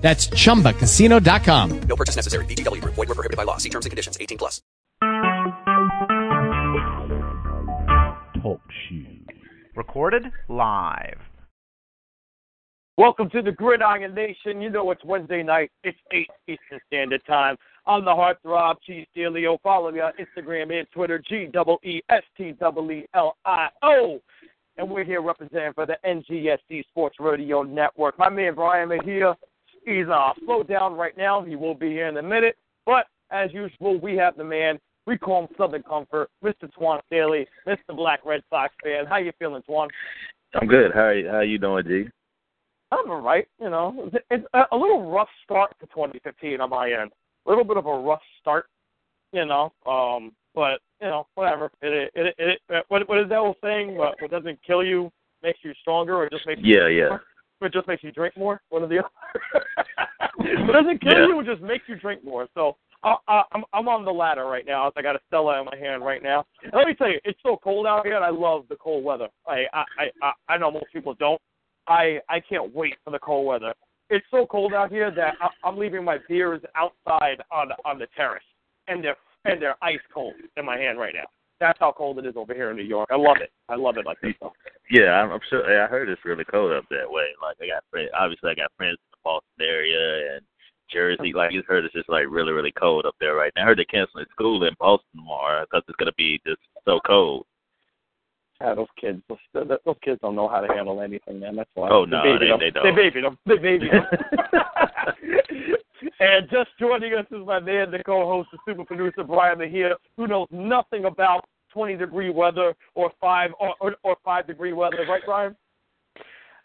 That's chumbacasino.com. No purchase necessary. VGW Group. Void were prohibited by law. See terms and conditions. 18 plus. Talk shoes. Recorded live. Welcome to the Gridiron Nation. You know it's Wednesday night. It's 8 Eastern Standard Time. I'm the Heartthrob, Gee Steelio. Follow me on Instagram and Twitter, G-E-E-S-T-E-E-L-I-O. And we're here representing for the NGSC Sports Radio Network. My man Brian is here. He's uh, slowed down right now. He will be here in a minute. But as usual, we have the man. We call him Southern Comfort, Mr. Twan Staley, Mr. Black Red Sox fan. How you feeling, Twan? I'm good. How are you, how you doing, G? I'm all right. You know, it's a little rough start to 2015 on my end. A little bit of a rough start, you know. Um, but you know, whatever. It it it, it what what is that old saying? What, what doesn't kill you makes you stronger, or just makes you yeah yeah. It just makes you drink more. One of the other. it doesn't kill Yeah. you. It just makes you drink more. So I, I, I'm I'm on the ladder right now. I got a Stella in my hand right now. And let me tell you, it's so cold out here, and I love the cold weather. I I I, I I know most people don't. I I can't wait for the cold weather. It's so cold out here that I, I'm leaving my beers outside on on the terrace, and they're and they're ice cold in my hand right now. That's how cold it is over here in New York. I love it. I love it like this. Though. Yeah, I'm, I'm sure. I heard it's really cold up that way. Like I got friends. Obviously, I got friends in the Boston area and Jersey. Uh-huh. Like you heard, it's just like really, really cold up there right now. I heard they're canceling school in Boston tomorrow because it's gonna be just so cold. Yeah, those kids, those, those kids don't know how to handle anything, man. That's why. Oh, no, babied they- they don't. They babied them. They babied them. and just joining us is my man, the co-host, the super producer Brian Mejia, who knows nothing about 20 degree weather or five or, or, or five degree weather, right, Brian?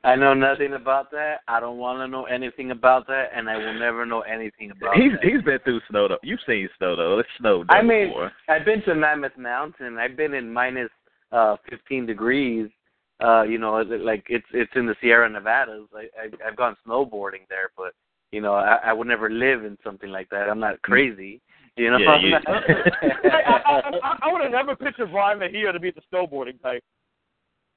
I know nothing about that. I don't want to know anything about that, and I will never know anything about it. He's that. he's been through snow though. You've seen snow though. It's snowed. I mean, before. I've been to Mammoth Mountain. I've been in minus uh 15 degrees. Uh, you know, like it's it's in the Sierra Nevadas. I, I I've gone snowboarding there, but you know, I, I would never live in something like that. I'm not crazy. You know, Yeah, I'm you- I, I, I, I would have never pictured Brian Mejia to be the snowboarding type.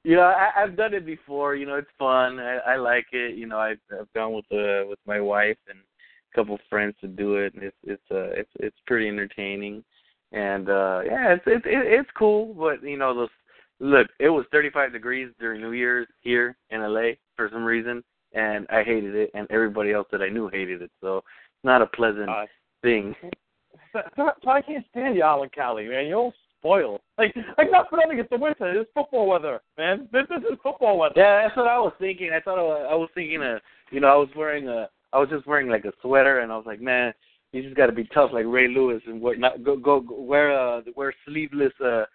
you know, I, I've done it before. You know, it's fun. I, I like it. You know, I've, I've gone with uh, with my wife and a couple of friends to do it, and it's it's uh it's it's pretty entertaining. And uh yeah, it's it's it, it's cool. But you know, those look, it was 35 degrees during New Year's here in LA for some reason, and I hated it, and everybody else that I knew hated it. So it's not a pleasant Uh, thing. I can't stand you, Alan Cali, man. You're all spoiled. Like, like not for nothing. It's the winter. It's football weather, man. This, this is football weather. Yeah, that's what I was thinking. I thought I was, I was thinking uh you know, I was wearing a I was just wearing like a sweater and I was like, man, you just got to be tough like Ray Lewis and wear not go go, go wear uh wear sleeveless uh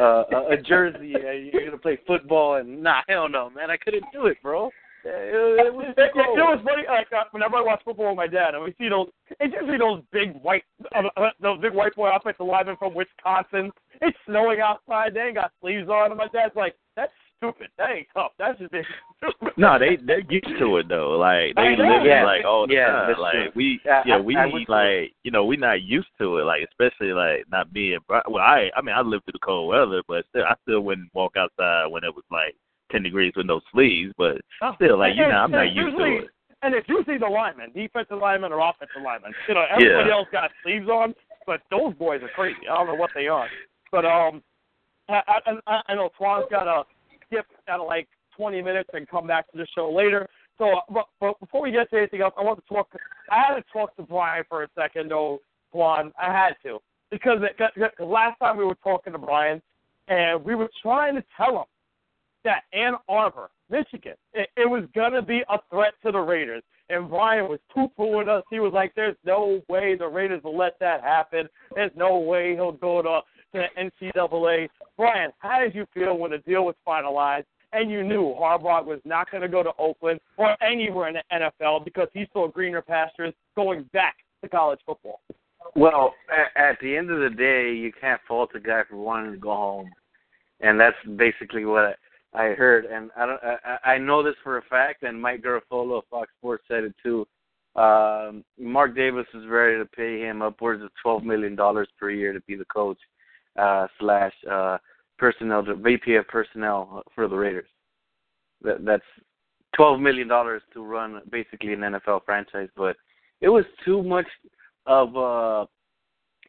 uh a, a jersey and you're to play football and nah, hell no, man. I couldn't do it, bro. Yeah, It, it was It, too it, it was funny. Like uh, whenever I watch football with my dad, and we see those, it's usually those big white, uh, uh, those big white boy offensive linemen from Wisconsin. It's snowing outside. They ain't got sleeves on, and my dad's like, "That's stupid. That ain't tough. That's just being stupid." No, they they're used to it though. Like they I live it Yeah. like all the Yeah, time. Like true. we Yeah, yeah I- we I would too. like you know we're not used to it. Like especially like not being bri- well. I I mean I lived through the cold weather, but still I still wouldn't walk outside when it was like ten degrees with no sleeves. But Oh, still like you and- know I'm not used to it. And it's usually the linemen, defensive linemen or offensive linemen. You know, everybody Yeah. else got sleeves on, but those boys are crazy. I don't know what they are. But um, I I, I, know Twan's got to skip out of like 20 minutes and come back to the show later. So, uh, but, but before we get to anything else, I want to talk. I had to talk to Brian for a second, though, Twan. I had to because it, 'cause last time we were talking to Brian, and we were trying to tell him that Ann Arbor, Michigan, it, it was gonna be a threat to the Raiders. And Brian was poo-pooing us. He was like, "There's no way the Raiders will let that happen. There's no way he'll go to, to the NCAA." Brian, how did you feel when the deal was finalized and you knew Harbaugh was not going to go to Oakland or anywhere in the NFL because he saw greener pastures going back to college football? Well, at, at the end of the day, you can't fault a guy for wanting to go home, and that's basically what I, heard. And I don't, I, I know this for a fact, and Mike Garafolo of Fox Sports said it too. Um, Mark Davis is ready to pay him upwards of twelve million dollars per year to be the coach uh, slash uh, personnel, VP of personnel for the Raiders. That, that's twelve million dollars to run basically an NFL franchise, but it was too much of uh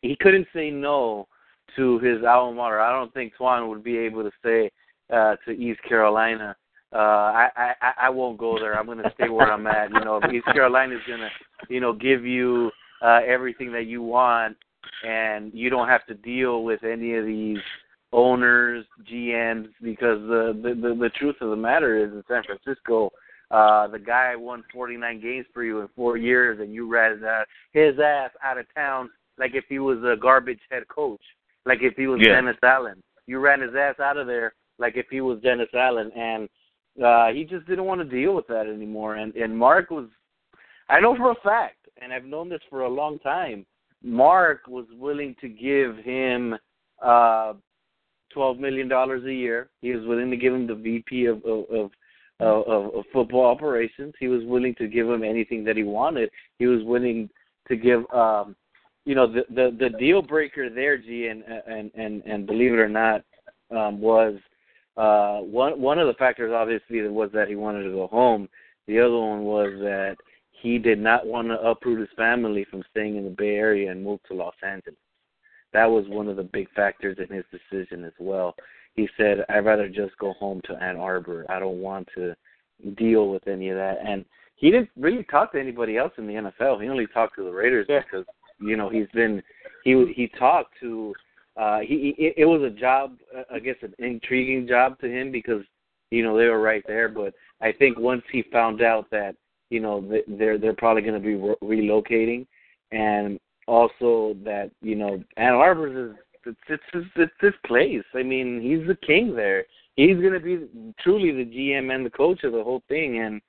he couldn't say no to his alma mater. I don't think Twan would be able to say uh to East Carolina, uh I I I won't go there. I'm going to stay where I'm at. You know, East Carolina is going to, you know, give you uh everything that you want and you don't have to deal with any of these owners, GMs because the the the, the truth of the matter is in San Francisco uh, the guy won 49 games for you in four years, and you ran uh, his ass out of town like if he was a garbage head coach, like if he was Yeah. Dennis Allen. You ran his ass out of there like if he was Dennis Allen, and uh, he just didn't want to deal with that anymore. And and Mark was, I know for a fact, and I've known this for a long time. Mark was willing to give him uh, twelve million dollars a year. He was willing to give him the VP of of, of of, of, football operations. He was willing to give him anything that he wanted. He was willing to give, um, you know, the the, the deal breaker there, G, and and and and believe it or not, um, was uh, one one of the factors obviously was that he wanted to go home. The other one was that he did not want to uproot his family from staying in the Bay Area and move to Los Angeles. That was one of the big factors in his decision as well he said, I'd rather just go home to Ann Arbor. I don't want to deal with any of that. And he didn't really talk to anybody else in the NFL. He only talked to the Raiders Yeah. because you know he's been he he talked to uh he it, it was a job uh, I guess an intriguing job to him because you know they were right there. But I think once he found out that you know th- they're they're probably going to be re- relocating and also that you know Ann Arbor is it's it's it's his place. I mean, he's the king there. He's going to be truly the GM and the coach of the whole thing. And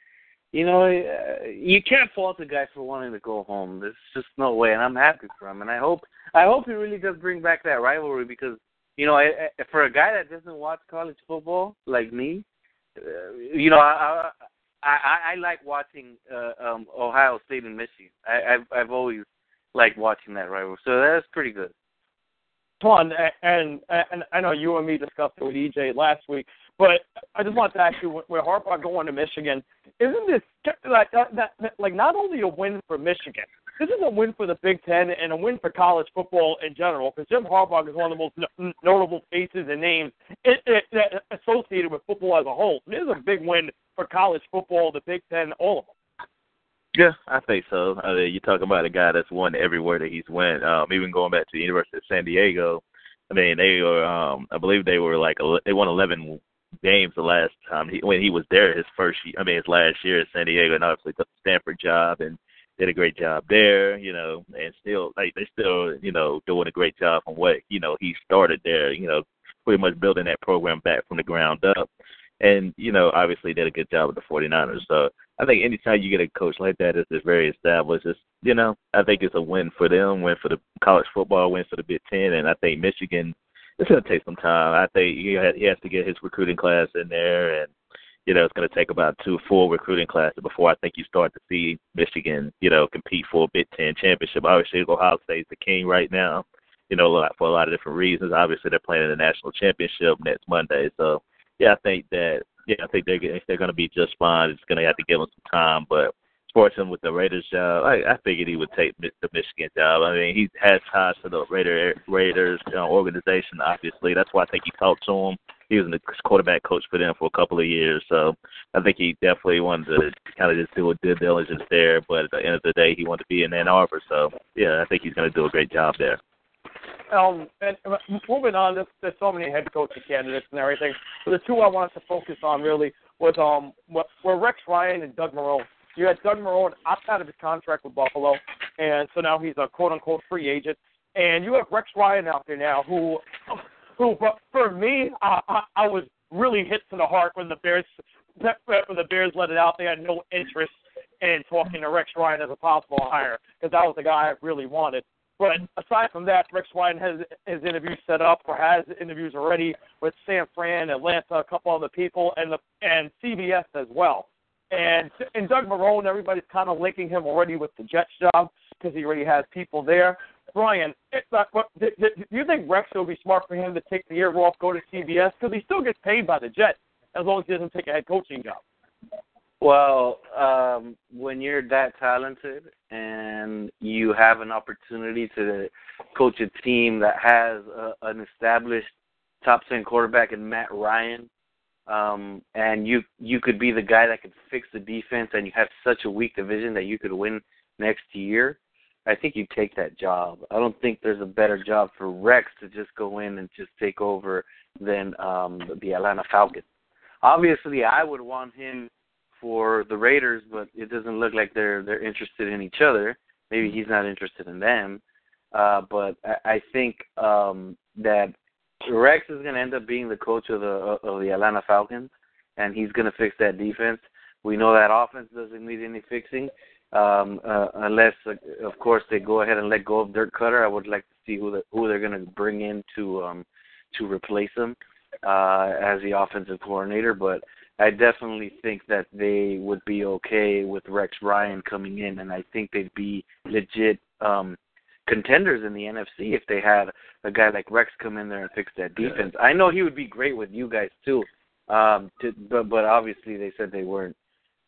you know, uh, you can't fault the guy for wanting to go home. There's just no way, and I'm happy for him. And I hope I hope he really does bring back that rivalry because you know, I, I, for a guy that doesn't watch college football like me, uh, you know, I. I I, I like watching uh, um Ohio State and Michigan. I, I've I've always liked watching that rivalry, so that's pretty good. Twan, and, and and I know you and me discussed it with EJ last week, but I just want to ask you, with Harbaugh going to Michigan, isn't this like that, that, that like not only a win for Michigan, this is a win for the Big Ten and a win for college football in general, because Jim Harbaugh is one of the most no- notable faces and names it, it, it, associated with football as a whole. This is a big win for college football, the Big Ten, all of them. Yeah, I think so. I mean, you're talking about a guy that's won everywhere that he's went. Um, even going back to the University of San Diego, I mean, they were, um, I believe they were like, they won 11 games the last time he when he was there. His first, year, I mean, his last year at San Diego, and obviously took the Stanford job and did a great job there. You know, and still, like, they still, you know, doing a great job from what you know he started there. You know, pretty much building that program back from the ground up. And, you know, obviously did a good job with the 49ers. So I think anytime you get a coach like that that's very established, it's, you know, I think it's a win for them, win for the college football, win for the Big Ten. And I think Michigan, it's going to take some time. I think he, has to get his recruiting class in there. And, you know, it's going to take about two full recruiting classes before I think you start to see Michigan, you know, compete for a Big Ten championship. Obviously, Ohio State's the king right now, you know, for a lot of different reasons. Obviously, they're playing in the national championship next Monday. So, yeah, I think that yeah, I think they're they're going to be just fine. It's going to have to give them some time, but as him with the Raiders job, I, I figured he would take the Michigan job. I mean, he has ties to the Raider Raiders you know, organization. Obviously, that's why I think he talked to him. He was the quarterback coach for them for a couple of years, so I think he definitely wanted to kind of just do a due diligence there. But at the end of the day, he wanted to be in Ann Arbor, so yeah, I think he's going to do a great job there. Um, and uh, moving on, there's, there's so many head coaching candidates and everything. But the two I wanted to focus on really was um were Rex Ryan and Doug Marrone. You had Doug Marrone opt out of his contract with Buffalo, and so now he's a quote unquote free agent. And you have Rex Ryan out there now, who, who but for me, I, I, I was really hit to the heart when the Bears when the Bears let it out. They had no interest in talking to Rex Ryan as a possible hire because that was the guy I really wanted. But aside from that, Rex Ryan has his interviews set up or has interviews already with San Fran, Atlanta, a couple other people, and the and CBS as well. And and Doug Marrone, everybody's kind of linking him already with the Jets job because he already has people there. Brian, it, uh, what, do, do you think Rex would be smart for him to take the year off, go to CBS because he still gets paid by the Jets as long as he doesn't take a head coaching job? Well, um, when you're that talented and you have an opportunity to coach a team that has a, an established top ten quarterback in Matt Ryan, um, and you you could be the guy that could fix the defense, and you have such a weak division that you could win next year. I think you take that job. I don't think there's a better job for Rex to just go in and just take over than um, the Atlanta Falcons. Obviously, I would want him for the Raiders, but it doesn't look like they're they're interested in each other. Maybe he's not interested in them. Uh, but I, I think um, that Rex is going to end up being the coach of the of the Atlanta Falcons, and he's going to fix that defense. We know that offense doesn't need any fixing, um, uh, unless, uh, of course, they go ahead and let go of Dirk Koetter. I would like to see who the, who they're going to bring in to um, to replace him uh, as the offensive coordinator. But I definitely think that they would be okay with Rex Ryan coming in, and I think they'd be legit um, contenders in the NFC if they had a guy like Rex come in there and fix that defense. I know he would be great with you guys too, um, to, but but obviously they said they weren't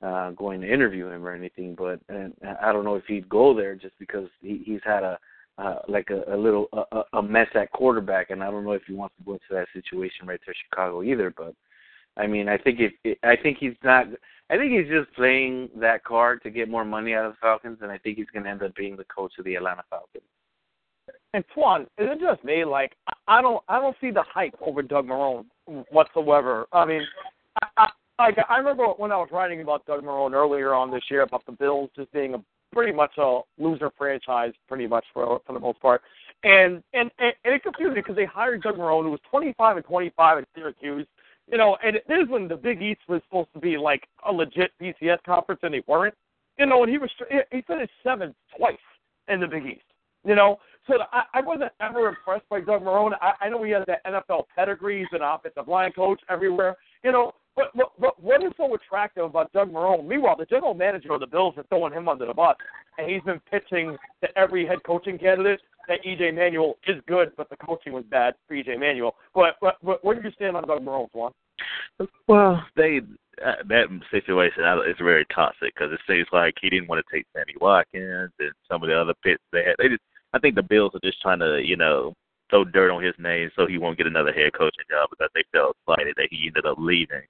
uh, going to interview him or anything. But and I don't know if he'd go there just because he, he's had a uh, like a, a little a, a mess at quarterback, and I don't know if he wants to go into that situation right there, Chicago either. But I mean, I think if I think he's not. I think he's just playing that card to get more money out of the Falcons, and I think he's going to end up being the coach of the Atlanta Falcons. And Twan, is it just me? Like, I don't, I don't see the hype over Doug Marrone whatsoever. I mean, I, I, like I remember when I was writing about Doug Marrone earlier on this year about the Bills just being a pretty much a loser franchise, pretty much for for the most part. And and and, and it confused me because they hired Doug Marrone, who was 25 and 25 at Syracuse. You know, and this is when the Big East was supposed to be like a legit BCS conference, and they weren't. You know, and he was he finished seventh twice in the Big East. You know, so I, I wasn't ever impressed by Doug Marrone. I, I know he has that NFL pedigree. He's an offensive line coach everywhere. You know, but, but, but what is so attractive about Doug Marrone? Meanwhile, the general manager of the Bills is throwing him under the bus, and he's been pitching to every head coaching candidate that EJ Manuel is good, but the coaching was bad for EJ Manuel. But, but, but where do you stand on Doug Marrone, Twan? Well, they uh, that situation is very toxic because it seems like he didn't want to take Sammy Watkins and some of the other pits they had. They just, I think the Bills are just trying to, you know, throw dirt on his name so he won't get another head coaching job because they felt slighted that he ended up leaving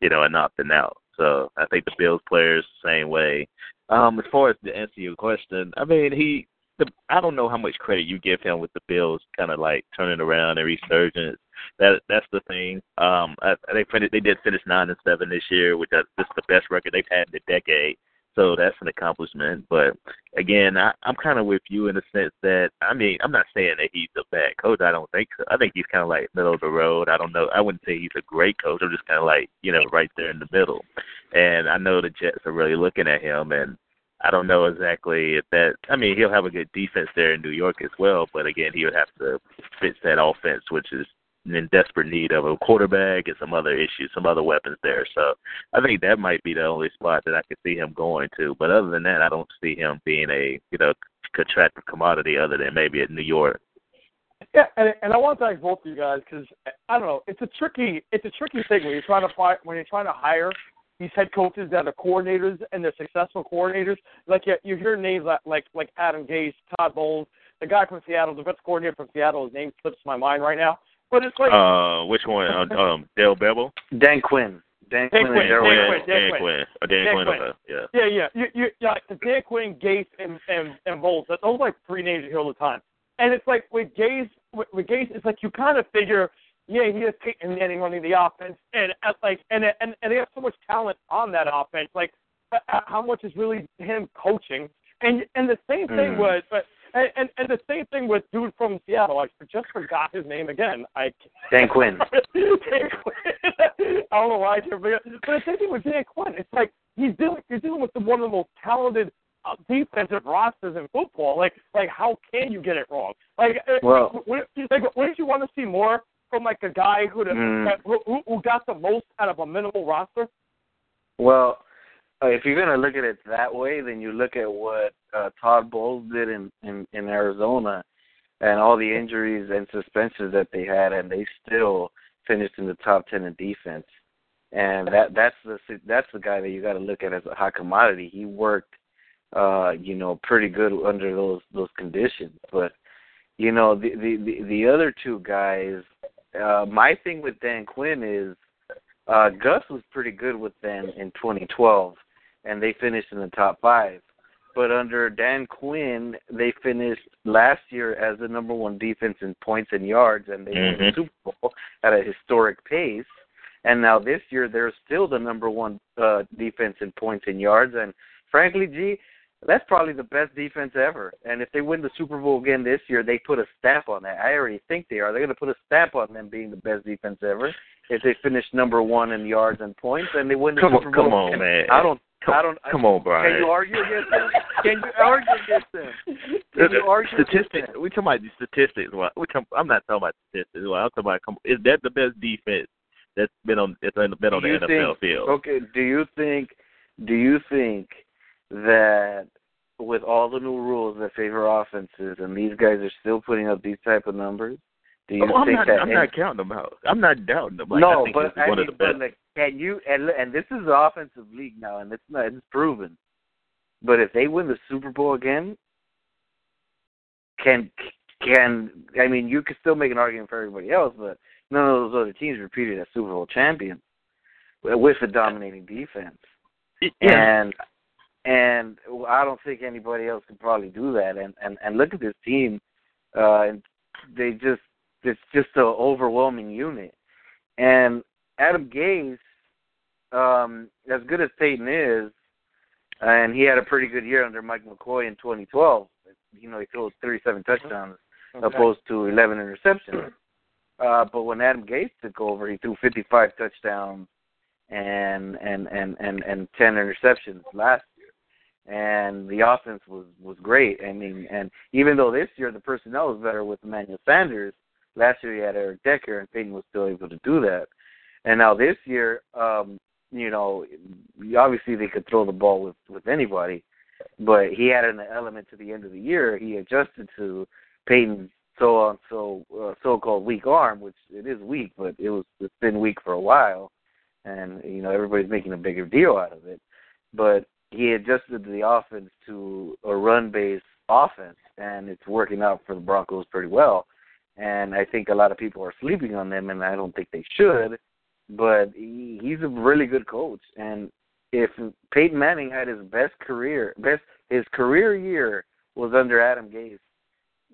you know, and opting out. So I think the Bills players same way. Um, as far as to answer your question, I mean he the I don't know how much credit you give him with the Bills kind of like turning around and resurgence. That that's the thing. Um, I, they finished, they did finish nine and seven this year, which is this is the best record they've had in a decade. So that's an accomplishment. But again, I, I'm kind of with you in the sense that I mean I'm not saying that he's a bad coach. I don't think so. I think he's kind of like middle of the road. I don't know. I wouldn't say he's a great coach. I'm just kind of like you know right there in the middle. And I know the Jets are really looking at him and. I don't know exactly if that. I mean, he'll have a good defense there in New York as well, but again, he would have to fix that offense, which is in desperate need of a quarterback and some other issues, some other weapons there. So I think that might be the only spot that I could see him going to. But other than that, I don't see him being a you know contracted commodity other than maybe at New York. Yeah, and and I want to thank both of you guys because I don't know, it's a tricky it's a tricky thing when you're trying to find when you're trying to hire these head coaches that are coordinators and they're successful coordinators. Like you, you hear names like like like Adam Gase, Todd Bowles, the guy from Seattle, the defensive coordinator from Seattle. His name slips my mind right now. But it's like uh, which one? Uh, um, Dale Bevell. Dan Quinn. Dan, Dan Quinn. Quinn, Dan, Dan Quinn. Quinn, Dan Dan Quinn. Quinn. Uh, Dan Dan Quinn. Quinn. okay, Yeah. Yeah, yeah, you, you, yeah. Dan Quinn, Gase, and and and Bowles. Those are like three names you hear all the time. And it's like with Gase, with, with Gase, it's like you kind of figure, yeah, he has Peyton Manning running the offense, and uh, like, and and and they have so much talent on that offense. Like, uh, uh, how much is really him coaching? And and the same thing Mm. was, but and, and and the same thing with dude from Seattle. I just forgot his name again. I Dan Quinn. Dan Quinn. I don't know why I can't forget. But the same thing with Dan Quinn. It's like he's dealing he's dealing with the, one of the most talented uh, defensive rosters in football. Like, like how can you get it wrong? Like, uh, Well- would, like, wouldn't you want to see more from like a guy who Mm. who- who got the most out of a minimal roster? Well, uh, if you're gonna look at it that way, then you look at what uh, Todd Bowles did in, in in Arizona, and all the injuries and suspensions that they had, and they still finished in the top ten in defense. And that that's the that's the guy that you got to look at as a high commodity. He worked, uh, you know, pretty good under those those conditions. But you know, the the the, the other two guys. Uh, my thing with Dan Quinn is uh, Gus was pretty good with them in 2012, and they finished in the top five. But under Dan Quinn, they finished last year as the number one defense in points and yards, and they won the Mhm. Super Bowl at a historic pace. And now this year, they're still the number one uh, defense in points and yards. And frankly, G, that's probably the best defense ever. And if they win the Super Bowl again this year, they put a stamp on that. I already think they are. They're going to put a stamp on them being the best defense ever if they finish number one in yards and points and they win the Come on- Super Bowl. come on, man. I don't. Come, I don't. come on, Brian. Can you argue against them? Can you argue against them? Can you argue against statistics. We talking about the statistics. Well, we talking, I'm not talking about statistics. Well, I'm talking about. come- Is that the best defense that's been on? It's been on Do the NFL think, field. Okay. Do you think? Do you think that with all the new rules that favor offenses, and these guys are still putting up these type of numbers? Do you Oh, I'm not. that I'm not counting them out. I'm not doubting them. Like, I no, think but I one mean, of the but best. like, can you? And, and this is the offensive league now, and it's not. It's proven. But if they win the Super Bowl again, can can I mean you could still make an argument for everybody else, but none of those other teams repeated as Super Bowl champions with a dominating defense. yeah. And and I don't think anybody else could probably do that. And and and look at this team, uh, and they just it's just an overwhelming unit. And Adam Gase, um, as good as Peyton is, and he had a pretty good year under Mike McCoy in 2012. You know, he threw 37 touchdowns opposed to 11 interceptions. Uh, but when Adam Gase took over, he threw 55 touchdowns and and and and and 10 interceptions last year. And the offense was was great. I mean, and even though this year the personnel was better with Emmanuel Sanders, last year he had Eric Decker, and Peyton was still able to do that. And now this year, um, you know, obviously they could throw the ball with with anybody, but he had an element to the end of the year. He adjusted to Peyton's so on so uh, so-called weak arm, which it is weak, but it was it's been weak for a while, and you know everybody's making a bigger deal out of it. But he adjusted the offense to a run-based offense, and it's working out for the Broncos pretty well. And I think a lot of people are sleeping on them, and I don't think they should. But he, he's a really good coach, and if Peyton Manning had his best career, best his career year was under Adam Gase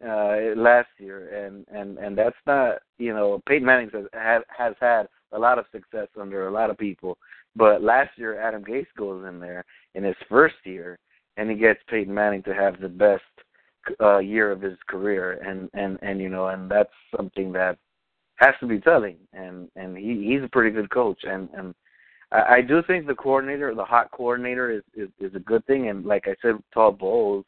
uh last year and and and that's not you know Peyton Manning has has had a lot of success under a lot of people but last year Adam Gase goes in there in his first year and he gets Peyton Manning to have the best uh year of his career and and and you know and that's something that has to be telling and and he he's a pretty good coach and and I, I do think the coordinator the hot coordinator is, is is a good thing and like I said Todd Bowles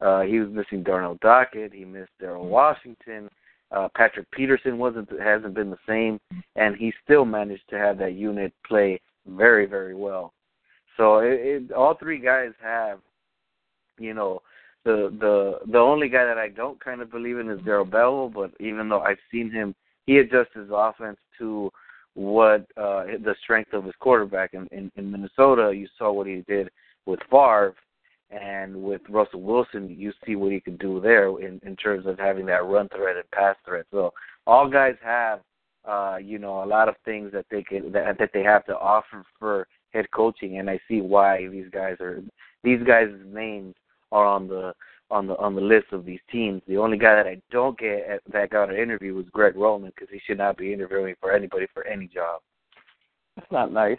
uh, he was missing Darnell Dockett. He missed Daryl Washington. Uh, Patrick Peterson wasn't hasn't been the same, and he still managed to have that unit play very very well. So it, it, all three guys have, you know, the the the only guy that I don't kind of believe in is Darrell Bevell, but even though I've seen him, he adjusts his offense to what uh the strength of his quarterback in, in in Minnesota. You saw what he did with Favre and with Russell Wilson, you see what he can do there in, in terms of having that run threat and pass threat. So all guys have, uh, you know, a lot of things that they can that, that they have to offer for head coaching, and I see why these guys are these guys' names are on the on the on the list of these teams. The only guy that I don't get that got an interview was Greg Roman because he should not be interviewing for anybody for any job. That's not nice.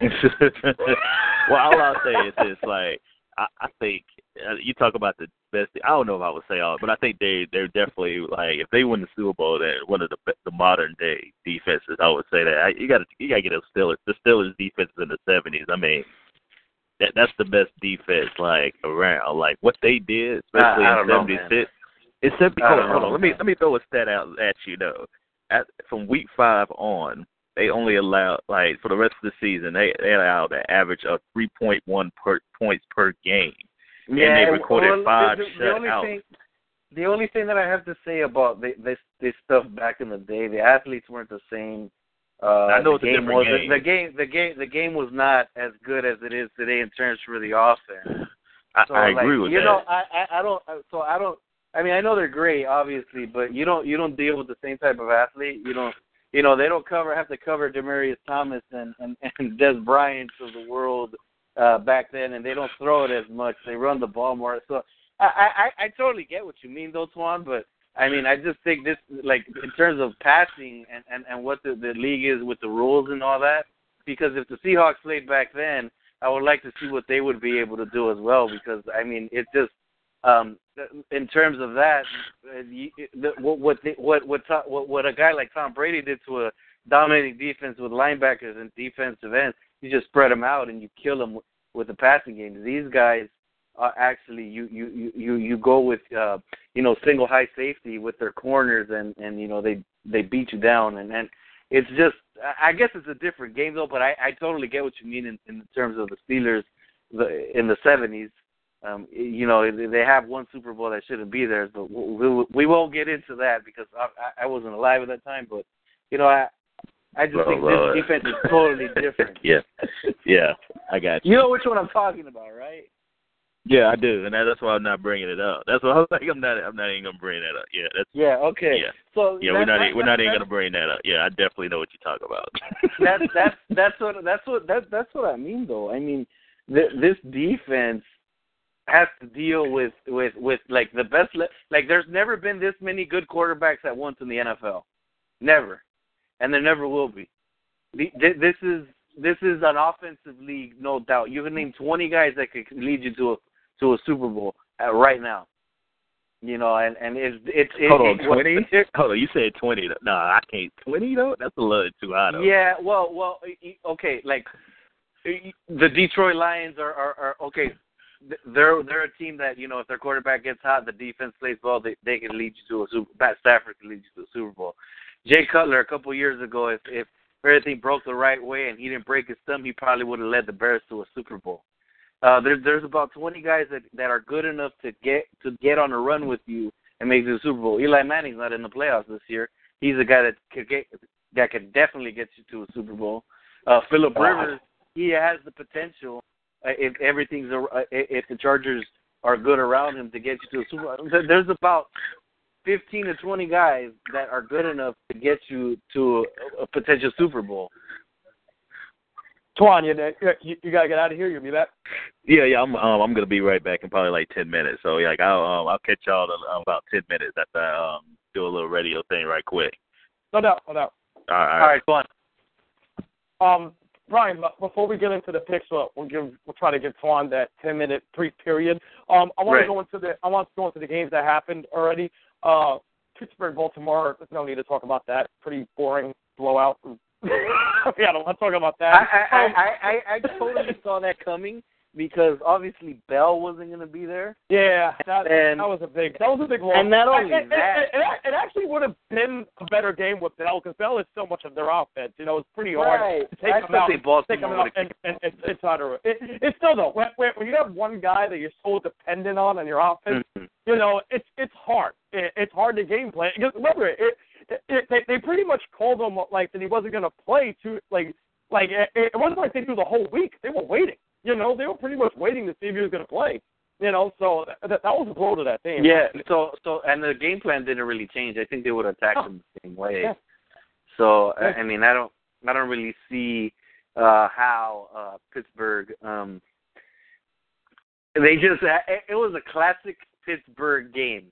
well, all I'll say is this: like, I, I think uh, you talk about the best. I don't know if I would say all, but I think they they're definitely like if they win the Super Bowl, they're one of the the modern day defenses. I would say that I, you got to you got to get the Steelers the Steelers defense in the seventies. I mean, that that's the best defense like around. Like what they did, especially I in don't know, seventy six. It's seventy. I Hold on, hold on. Let me let me throw a stat out at you though. At from week five on, they only allowed like for the rest of the season they they allowed an average of three point one per points per game. and they recorded well, five the, the, the shutouts. thing, the only thing that I have to say about the, this this stuff back in the day, the athletes weren't the same. Uh, I know the game was game. the game the game the game was not as good as it is today in terms for the offense. I, So, I like, agree with you that. know, I, I I don't. So I don't. I mean, I know they're great, obviously, but you don't you don't deal with the same type of athlete. You don't. You know, they don't cover have to cover Demaryius Thomas and and, and Dez Bryant of the world uh back then, and they don't throw it as much. They run the ball more. So I I I totally get what you mean, though, Twan. But I mean, I just think this like in terms of passing and and and what the the league is with the rules and all that. Because if the Seahawks played back then, I would like to see what they would be able to do as well. Because I mean, it just um in terms of that, uh, what what what what what a guy like Tom Brady did to a dominating defense with linebackers and defensive ends, you just spread them out and you kill them with the passing game. These guys are actually you you you you go with uh you know single high safety with their corners and and you know they they beat you down and and it's just I guess it's a different game though, but I I totally get what you mean in in terms of the Steelers the in the 70s um, you know, they have one Super Bowl that shouldn't be there, but we, we, we won't get into that because I, I I wasn't alive at that time. But you know, I I just Well, think well, this defense is totally different. yeah, yeah, I got you. You know which one I'm talking about, right? Yeah, I do, and that's why I'm not bringing it up. That's why I was like, I'm not, I'm not even gonna bring that up. Yeah, that's Yeah. Okay. Yeah. So yeah, we're not, we're not even gonna bring that up. Yeah, I definitely know what you're talking about. that's that's that's what that's what that that's what I mean though. I mean, th- this defense has to deal with with with like the best. Le- like, there's never been this many good quarterbacks at once in the NFL, never, and there never will be. The, th- this is this is an offensive league, no doubt. You can name 20 guys that could lead you to a to a Super Bowl uh, right now. You know, and and it's it's it, Hold on, twenty? Hold on, you said twenty? No, I can't. Twenty though? That's a little too high though. Yeah, well, well, okay, like the Detroit Lions are are, are okay. They're they're a team that you know if their quarterback gets hot, the defense plays well, they they can lead you to a Super. Pat Stafford can lead you to a Super Bowl. Jay Cutler a couple years ago, if if everything broke the right way and he didn't break his thumb, he probably would have led the Bears to a Super Bowl. Uh, there's there's about 20 guys that that are good enough to get to get on a run with you and make the Super Bowl. Eli Manning's not in the playoffs this year. He's a guy that could get that could definitely get you to a Super Bowl. Uh, Philip Rivers, he has the potential uh, if everything's uh, if the Chargers are good around him to get you to a Super Bowl. There's about 15 to 20 guys that are good enough to get you to a, a potential Super Bowl. Twan, you, you you gotta get out of here. You'll be back. Yeah, yeah. I'm um I'm gonna be right back in probably like ten minutes. So yeah, like I'll um I'll catch y'all in um, about ten minutes after I um do a little radio thing right quick. No doubt, no doubt. All right. All right, fun. Um, Brian, before we get into the picks, we'll, we'll give we'll try to give Twan that ten minute brief period. Um, I want Right. to go into the I want to go into the games that happened already. Uh, Pittsburgh, Baltimore. There's no need to talk about that. Pretty boring blowout. yeah, I don't want to talk about that. I I, Um, I I I totally saw that coming because obviously Bell wasn't going to be there. Yeah, that, And- that was a big that was a big loss. and not only it, that- it, it, it actually would have been a better game with Bell because Bell is so much of their offense. You know, it's pretty hard Right. to take I them out, take them out, and, and, and it's a. It, it's still though when, when you have one guy that you're so dependent on in your offense, Mhm. you know, it's it's hard. It, it's hard to game plan because remember it. They, they pretty much called him like that he wasn't going to play to like like it, it wasn't like they knew the whole week. They were waiting. You know, they were pretty much waiting to see if he was going to play. You know, so that, that was a blow to that team. Yeah. So so and the game plan didn't really change. I think they would attack Oh. them the same way. Yeah. So I- Yeah. I mean I don't I don't really see uh how uh Pittsburgh um they just it, it was a classic Pittsburgh game.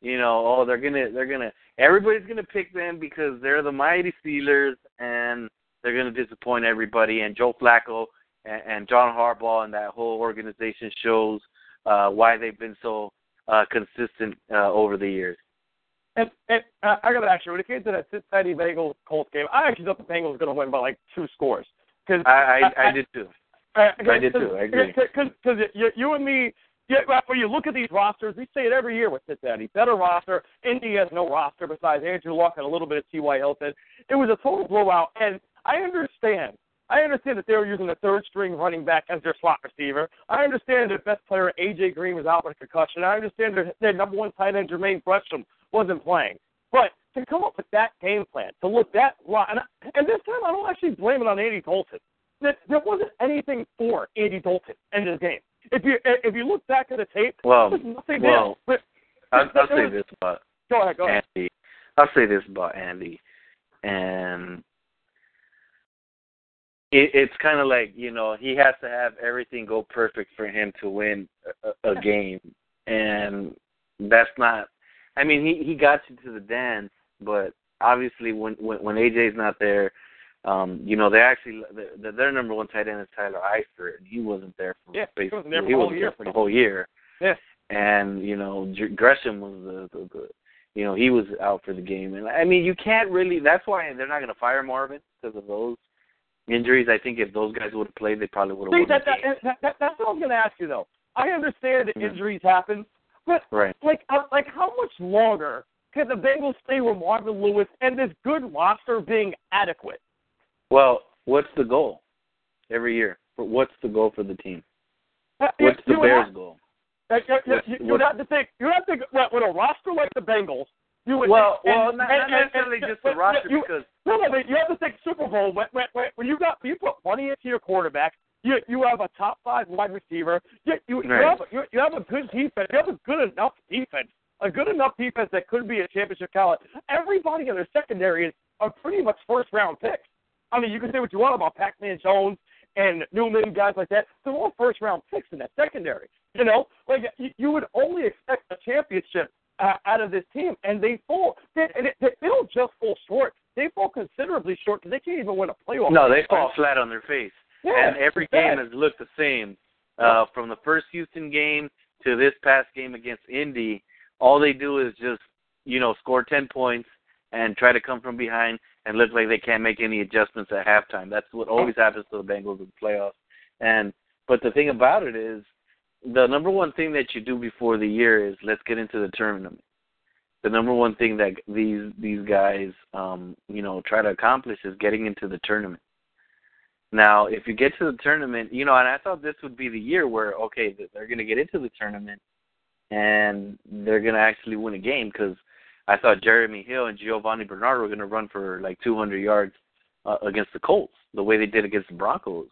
You know, oh they're gonna they're gonna everybody's gonna pick them because they're the mighty Steelers and they're gonna disappoint everybody and Joe Flacco and, and John Harbaugh and that whole organization shows uh why they've been so uh consistent uh over the years. And, and uh, I got to ask you, when it came to that Cincinnati Bengals Colts game, I actually thought the Bengals were going to win by like two scores. Cause I I, I did too. Uh, I did too. I agree. Because you, you and me, yeah, when you look at these rosters, we say it every year with Cincinnati. Better roster. Indy has no roster besides Andrew Luck and a little bit of T.Y. Hilton. It was a total blowout, and I understand. I understand that they were using the third string running back as their slot receiver. I understand their best player, A.J. Green, was out with a concussion. I understand their, their number one tight end, Jermaine Gresham, wasn't playing. But to come up with that game plan, to look that and, and this time I don't actually blame it on Andy Dalton. There, there wasn't anything for Andy Dalton in this game. If you if you look back at the tape, well, there was nothing well, there. But, I'll, I'll say was- this about Go ahead, go ahead. Andy. I'll say this about Andy, and it, it's kind of like you know he has to have everything go perfect for him to win a, a game, and that's not. I mean, he he got you to the dance, but obviously when when, when AJ's not there, um, you know they actually the, their number one tight end is Tyler Eifert, and he wasn't there for Yeah, he wasn't there for he the whole wasn't year, there for the whole year. Yeah. and you know Gresham was the, the the you know he was out for the game, and I mean you can't really. That's why they're not going to fire Marvin because of those injuries. I think if those guys would have played, they probably would have won that, the game. that, that, that, that's what I was going to ask you though. I understand that Yeah. injuries happen, but Right. like uh, like how much longer can the Bengals stay with Marvin Lewis and this good roster being adequate? Well, what's the goal every year? What's the goal for the team? Uh, What's the you Bears' have- goal? uh, you, you, What's- you, you have to think. You have to think with with a roster like the Bengals. You would Well, and- well, and- not, and- not necessarily and- just the roster you, because No, no, but you have to think Super Bowl when when when you got you put money into your quarterback. You you have a top five wide receiver. You you, you have you, you have a good defense. You have a good enough defense. A good enough defense that could be a championship caliber. Everybody in their secondary is are pretty much first round picks. I mean, you can say what you want about Pac-Man Jones and Newman, guys like that. They're all first round picks in that secondary. You know, like you, you would only expect a championship uh, out of this team, and they fall. They, they, they don't just fall short; they fall considerably short because they can't even win a playoff. no, they fall flat on their face. Yeah, and every game has looked the same. Uh, from the first Houston game to this past game against Indy, all they do is just, you know, score 10 points and try to come from behind and look like they can't make any adjustments at halftime. That's what always happens to the Bengals in the playoffs. And but the thing about it is, the number one thing that you do before the year is let's get into the tournament. The number one thing that these these guys, um, you know, try to accomplish is getting into the tournament. Now, if you get to the tournament, you know, and I thought this would be the year where okay, they're going to get into the tournament and they're going to actually win a game because I thought Jeremy Hill and Giovani Bernard were going to run for like 200 yards uh, against the Colts, the way they did against the Broncos.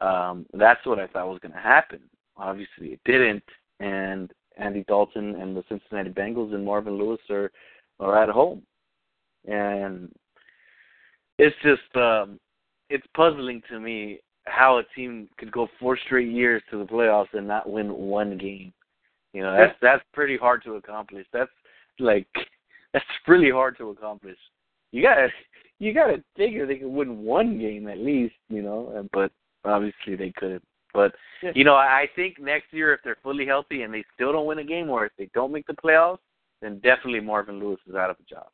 Um, that's what I thought was going to happen. Obviously, it didn't, and Andy Dalton and the Cincinnati Bengals and Marvin Lewis are are at home, and it's just um, it's puzzling to me how a team could go four straight years to the playoffs and not win one game. You know, that's that's pretty hard to accomplish. That's like that's really hard to accomplish. You gotta you gotta figure they could win one game at least, you know, but obviously they couldn't. But you know, I I think next year if they're fully healthy and they still don't win a game or if they don't make the playoffs, then definitely Marvin Lewis is out of a job.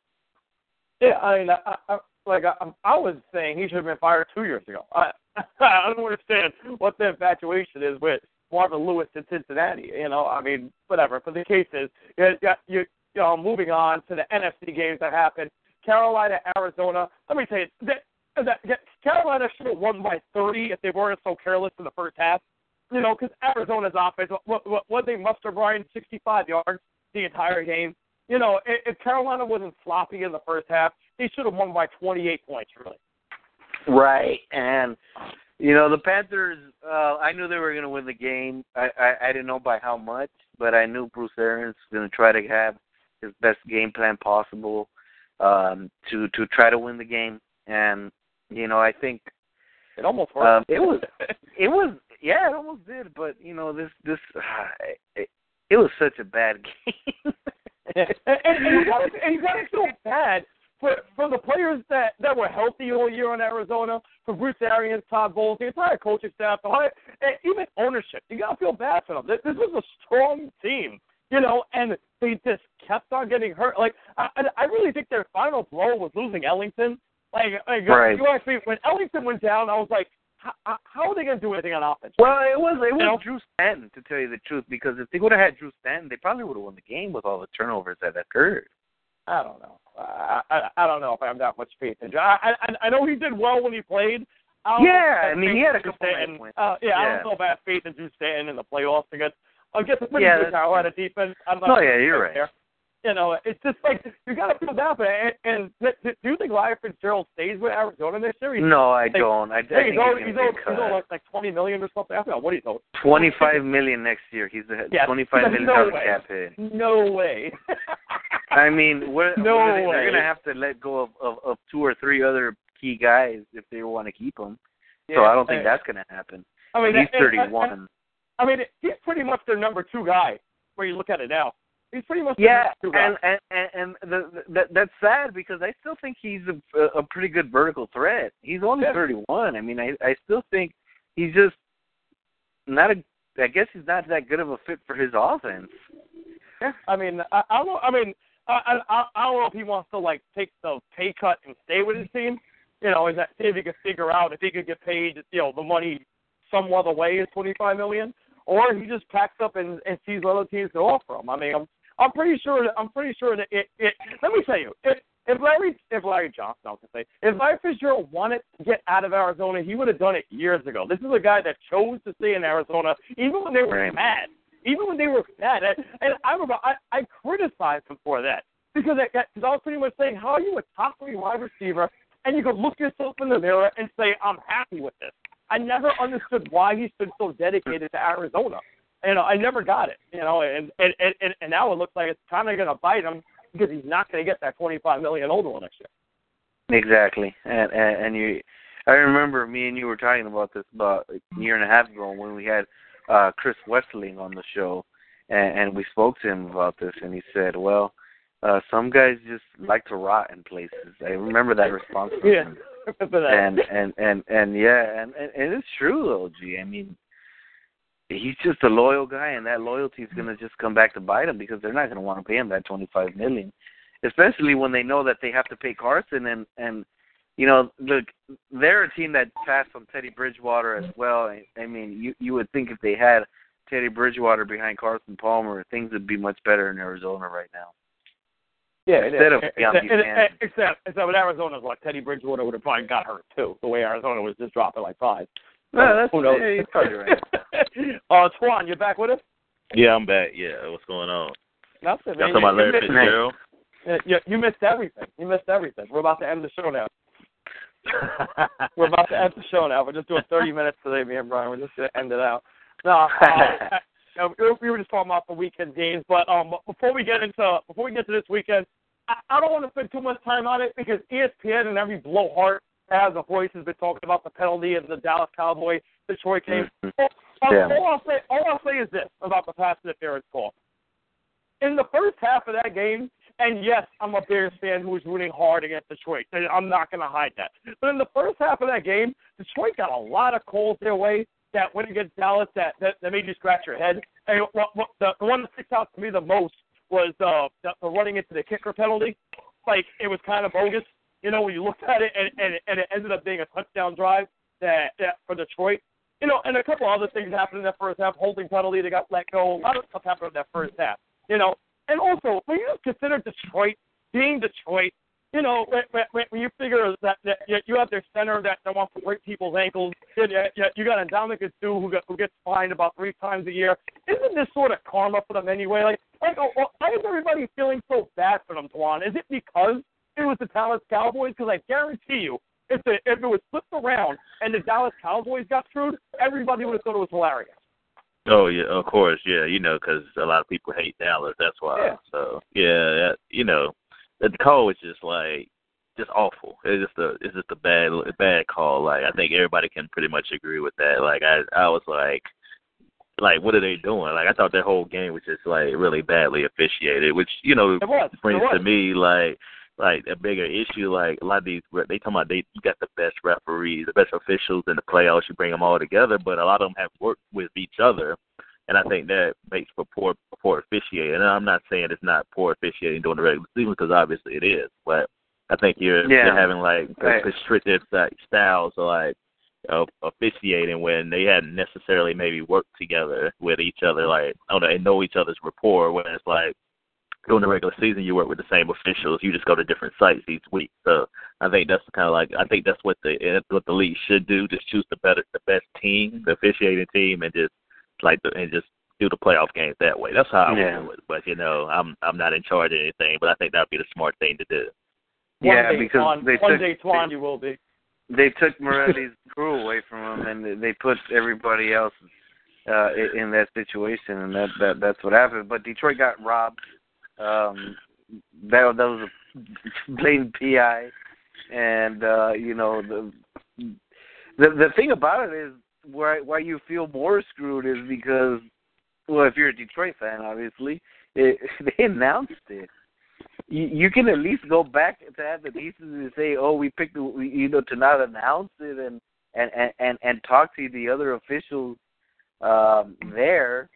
Yeah, I mean, I, I, like I, I was saying, he should have been fired two years ago. I, I don't understand what the infatuation is with Marvin Lewis in Cincinnati. You know, I mean, whatever. But the case is, you, you, you know, moving on to the NFC games that happened. Carolina, Arizona. Let me tell you, that, that, that Carolina should have won by 30 if they weren't so careless in the first half. You know, because Arizona's offense, what, what, what they muster Brian 65 yards the entire game. You know, if, if Carolina wasn't sloppy in the first half, they should have won by 28 points, really. Right, and you know the Panthers. Uh, I knew they were going to win the game. I, I I didn't know by how much, but I knew Bruce Arians was going to try to have his best game plan possible um, to to try to win the game. And you know, I think It almost worked. um, it was it was yeah, it almost did. But you know, this this uh, it, it was such a bad game. and, and, you got and you got to feel bad for for the players that that were healthy all year in Arizona, for Bruce Arians, Todd Bowles, the entire coaching staff, the entire, and even ownership. You got to feel bad for them. This, this was a strong team, you know, and they just kept on getting hurt. Like I, I really think their final blow was losing Ellington. Like, like Right. you me when Ellington went down, I was like, how, how are they going to do anything on offense? Well, it was it was You know? Drew Stanton to tell you the truth because if they would have had Drew Stanton, they probably would have won the game with all the turnovers that occurred. I don't know. I, I I don't know if I have that much faith in. I I I know he did well when he played. I don't know if Yeah, I mean, he had a Drew couple Stanton. Uh, yeah, I don't know if I have faith in Drew Stanton in the playoffs against against a pretty Yeah, Carolina defense. I'm not Oh, yeah, you're right. there. You know, it's just like you got to feel it. And, and do you think Larry Fitzgerald stays with Arizona this year? He's, No, I Hey, don't. I, I think he's owed, he's gonna owed, get he's owed like, like twenty million or something. I don't know what he's owed. Twenty-five million next year. He's a Yeah, twenty-five there's million no way. cap hit. No way. I mean, we're, No we're way. they're gonna have to let go of, of of two or three other key guys if they want to keep him. so I don't think Yeah. that's gonna happen. I mean, he's and- thirty-one. I mean, he's pretty much their number two guy. Where you look at it now, he's pretty much their Yeah, number two guy. and and and, the, the, that that's sad because I still think he's a a pretty good vertical threat. He's only Yeah. 31. I mean, I I still think he's just not a. I guess he's not that good of a fit for his offense. Yeah, I mean, I, I don't. I mean, I, I I don't know if he wants to like take the pay cut and stay with his team. You know, is that see if he could figure out if he could get paid, you know, the money some other way is twenty five million, or he just packs up and, and sees other teams can offer him. I mean, I'm I'm pretty sure that I'm pretty sure that it. it let me tell you, if, if Larry if Larry Johnson, I was gonna say, if Larry Fitzgerald wanted to get out of Arizona, he would have done it years ago. This is a guy that chose to stay in Arizona, even when they were mad even when they were bad. And, and I remember I, I criticized him for that because I, cause I was pretty much saying, how are you a top three wide receiver and you could look yourself in the mirror and say, I'm happy with this. I never understood why he's been so dedicated to Arizona. You know, I never got it. You know, and and and, and now it looks like it's kind of going to bite him because he's not going to get that 25 million older one next year. Exactly, and, and and you, I remember me and you were talking about this about a year and a half ago when we had uh Chris Westling on the show, and, and we spoke to him about this, and he said, "Well, uh some guys just like to rot in places." I remember that response. From Yeah. him. For that. and and and and yeah, and, and and it's true though, G. I mean, he's just a loyal guy, and that loyalty is gonna just come back to bite him because they're not gonna want to pay him that twenty five million, especially when they know that they have to pay Carson and and you know look, they're a team that passed on Teddy Bridgewater as well. I, I mean, you you would think if they had Teddy Bridgewater behind Carson Palmer, things would be much better in Arizona right now. Yeah, it Instead is. of Deion except, Buchanan. except, except with Arizona's like Teddy Bridgewater would have probably got hurt too. The way Arizona was just dropping like five. Well, that's Who knows? yeah, you're probably right. uh, Twan, you back with us? Yeah, I'm back. Yeah, what's going on? Nothing. Y'all man. talking about You- Larry you, missed, Fitzgerald? you, you missed everything. You missed everything. We're about to end the show now. We're about to end the show now. We're just doing 30 minutes today, me and Brian. We're just going to end it out. No, uh, we were just talking about the weekend games, but um, before we get into before we get to this weekend, I, I don't want to spend too much time on it because ESPN and every blowhard has a voice has been talking about the penalty of the Dallas Cowboy Detroit game. Mhm. All, Yeah. all I'll say, all I'll say is this about the pass interference call. In the first half of that game, and yes, I'm a Bears fan who was rooting hard against Detroit. and I'm not going to hide that. But in the first half of that game, Detroit got a lot of calls their way that went against Dallas that that, that made you scratch your head. And what, what, the, the one that sticks out to me the most was uh, the, the running into the kicker penalty. Like it was kind of bogus, you know, when you looked at it, and and, and it ended up being a touchdown drive that, that for Detroit. You know, and a couple other things happened in that first half. Holding penalty, they got let go. A lot of stuff happened in that first half. You know, and also when you consider Detroit being Detroit, you know, when, when, when you figure that, that you have their center that, that wants to break people's ankles, you, you, you got a Ndamukong Suh who, got, who gets fined about three times a year. Isn't this sort of karma for them anyway? Like, like oh, oh, why is everybody feeling so bad for them, Twan? Is it because it was the Dallas Cowboys? Because I guarantee you, if the if it was flipped around and the Dallas Cowboys got screwed, everybody would have thought it was hilarious. Oh yeah, of course, yeah. You know, 'cause a lot of people hate Dallas. That's why. Yeah. So yeah, that, you know, the call was just like just awful. It's just a it's just a bad a bad call. Like I think everybody can pretty much agree with that. Like I I was like like what are they doing? Like I thought that whole game was just like really badly officiated, which you know It was. It brings to me like like a bigger issue. Like a lot of these, they talking about they you got the best referees, the best officials in the playoffs. You bring them all together, but a lot of them have worked with each other, and I think that makes for poor poor officiating. And I'm not saying it's not poor officiating during the regular season because obviously it is, but I think you're Yeah. you're having like Right. restricted like styles. So like of officiating when they hadn't necessarily maybe worked together with each other, like I don't know, each other's rapport. When it's like during the regular season, you work with the same officials, you just go to different sites each week. So I think that's kind of like I think that's what the eh, what the league should do. Just choose the better, the best team, the officiating team, and just like the, and just do the playoff games that way. That's how I Yeah. would do it. But you know, I'm I'm not in charge of anything, but I think that'd be the smart thing to do. One Yeah, day, because Twan, they one took- day, Twan, you will be. they took Morelli's crew away from him, and they put everybody else uh, in that situation, and that, that that's what happened. But Detroit got robbed. Um, that that was a blatant PI, and uh, you know the the the thing about it is why why you feel more screwed is because well if you're a Detroit fan obviously it, they announced it you, you can at least go back to have the decency to say, "Oh, we picked, the, we, you know, to not announce it and and and and, and talk to the other officials um, there,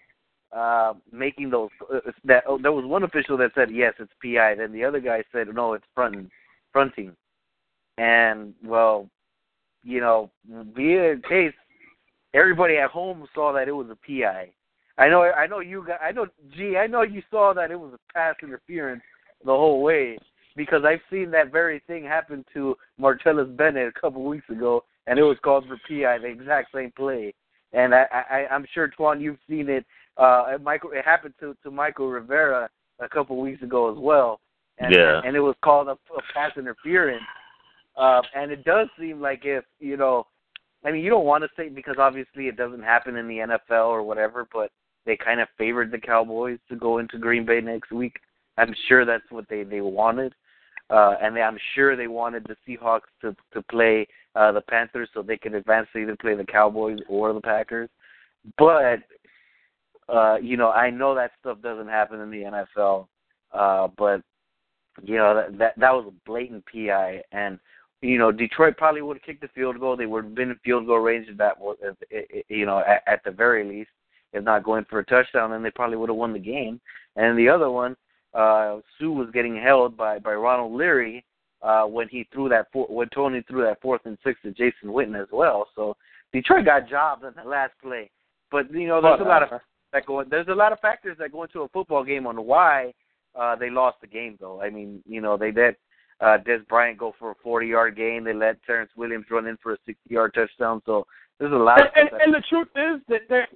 uh, making those. Uh, that oh, there was one official that said yes, it's PI. Then the other guy said no, it's front fronting. And well, you know, via case, everybody at home saw that it was a PI. I know, I know you got, I know, gee, I know you saw that it was a pass interference the whole way because I've seen that very thing happen to Martellus Bennett a couple weeks ago, and it was called for PI, the exact same play. And I, I, I'm sure Twan, you've seen it. Uh, it Michael, it happened to to Michael Rivera a couple weeks ago as well. And, Yeah. and it was called a, a pass interference. Uh, and it does seem like if you know, I mean, you don't want to say because obviously it doesn't happen in the NFL or whatever, but they kind of favored the Cowboys to go into Green Bay next week. I'm sure that's what they they wanted, uh, and I'm sure they wanted the Seahawks to to play uh, the Panthers so they could advance to either play the Cowboys or the Packers. But uh, you know, I know that stuff doesn't happen in the NFL, uh, but you know that that, that was a blatant PI, and you know Detroit probably would have kicked the field goal. They would have been in field goal range at that, was- you know, at, at the very least, if not going for a touchdown, and they probably would have won the game. And the other one, uh, Suh was getting held by by Ronald Leary uh, when he threw that four, when Tony threw that fourth and six to Jason Witten as well. So Detroit got jobbed in the last play. But you know, there's a lot of that go. There's a lot of factors that go into a football game on why uh, they lost the game. Though I mean, you know, they let uh, Dez Bryant go for a 40-yard gain. They let Terrance Williams run in for a 60-yard touchdown. So there's a lot. And, of and, and the truth is that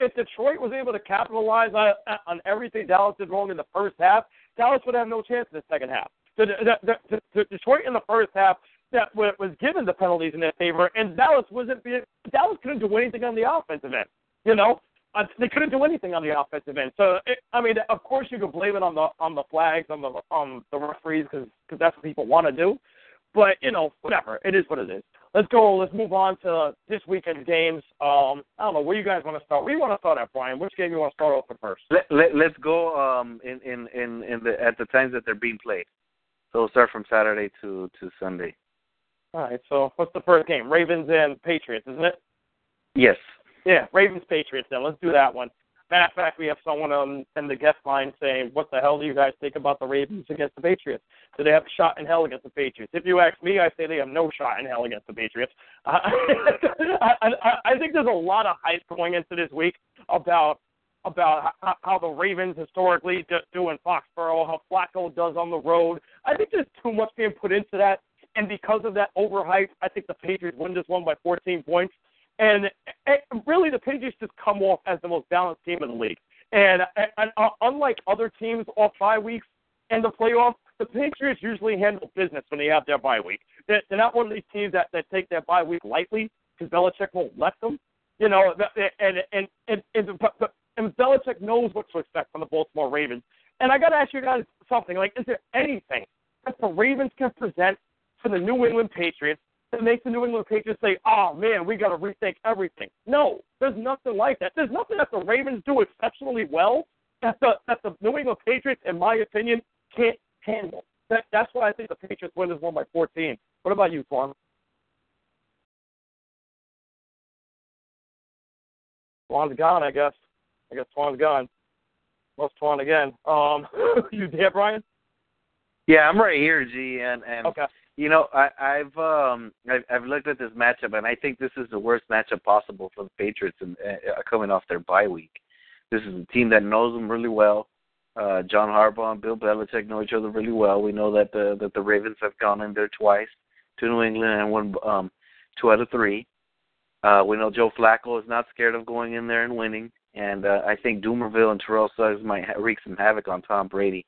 if Detroit was able to capitalize on, on everything Dallas did wrong in the first half, Dallas would have no chance in the second half. The, the, the, the, Detroit in the first half that wa- was given the penalties in their favor, and Dallas wasn't being. Dallas couldn't do anything on the offensive end. You know, uh, they couldn't do anything on the offensive end. So it, I mean, of course, you could blame it on the on the flags, on the on the referees, because that's what people want to do. But you know, whatever. It is what it is. Let's go. Let's move on to this weekend's games. Um, I don't know where you guys want to start. Where you want to start at, Brian? Which game you want to start off with first? let, let, let's go um, in, in, in, in the at the times that they're being played. So we'll start from Saturday to, to Sunday. All right. So what's the first game? Ravens and Patriots, isn't it? Yes. Yeah, Ravens Patriots. Then let's do that one. Matter of fact, we have someone on in the guest line saying, "What the hell do you guys think about the Ravens against the Patriots? Do they have a shot in hell against the Patriots?" If you ask me, I say they have no shot in hell against the Patriots. I, I, I, I think there's a lot of hype going into this week about about how, how the Ravens historically do in Foxborough, how Flacco does on the road. I think there's too much being put into that, and because of that overhype, I think the Patriots win this one by 14 points. And it, really, the Patriots just come off as the most balanced team in the league. And, and uh, unlike other teams off bye weeks in the playoffs, the Patriots usually handle business when they have their bye week. They're, they're not one of these teams that, that take their bye week lightly because Belichick won't let them. You know, and and and and, but, and Belichick knows what to expect from the Baltimore Ravens. And I got to ask you guys something. Like, is there anything that the Ravens can present to the New England Patriots that makes the New England Patriots say, "Oh man, we got to rethink everything"? No, there's nothing like that. There's nothing that the Ravens do exceptionally well that the that the New England Patriots, in my opinion, can't handle. That that's why I think the Patriots win this one by 14. What about you, Twan? Twan's gone, I guess. I guess Twan's gone. Lost Twan again. Um, you there, Brian? Yeah, I'm right here, G, and and Okay. You know I, I've um I've, I've looked at this matchup, and I think this is the worst matchup possible for the Patriots, and uh, coming off their bye week. This is a team that knows them really well. Uh, John Harbaugh and Bill Belichick know each other really well. We know that the that the Ravens have gone in there twice to New England and won um, two out of three. Uh, we know Joe Flacco is not scared of going in there and winning, and uh, I think Dumerville and Terrell Suggs might ha- wreak some havoc on Tom Brady.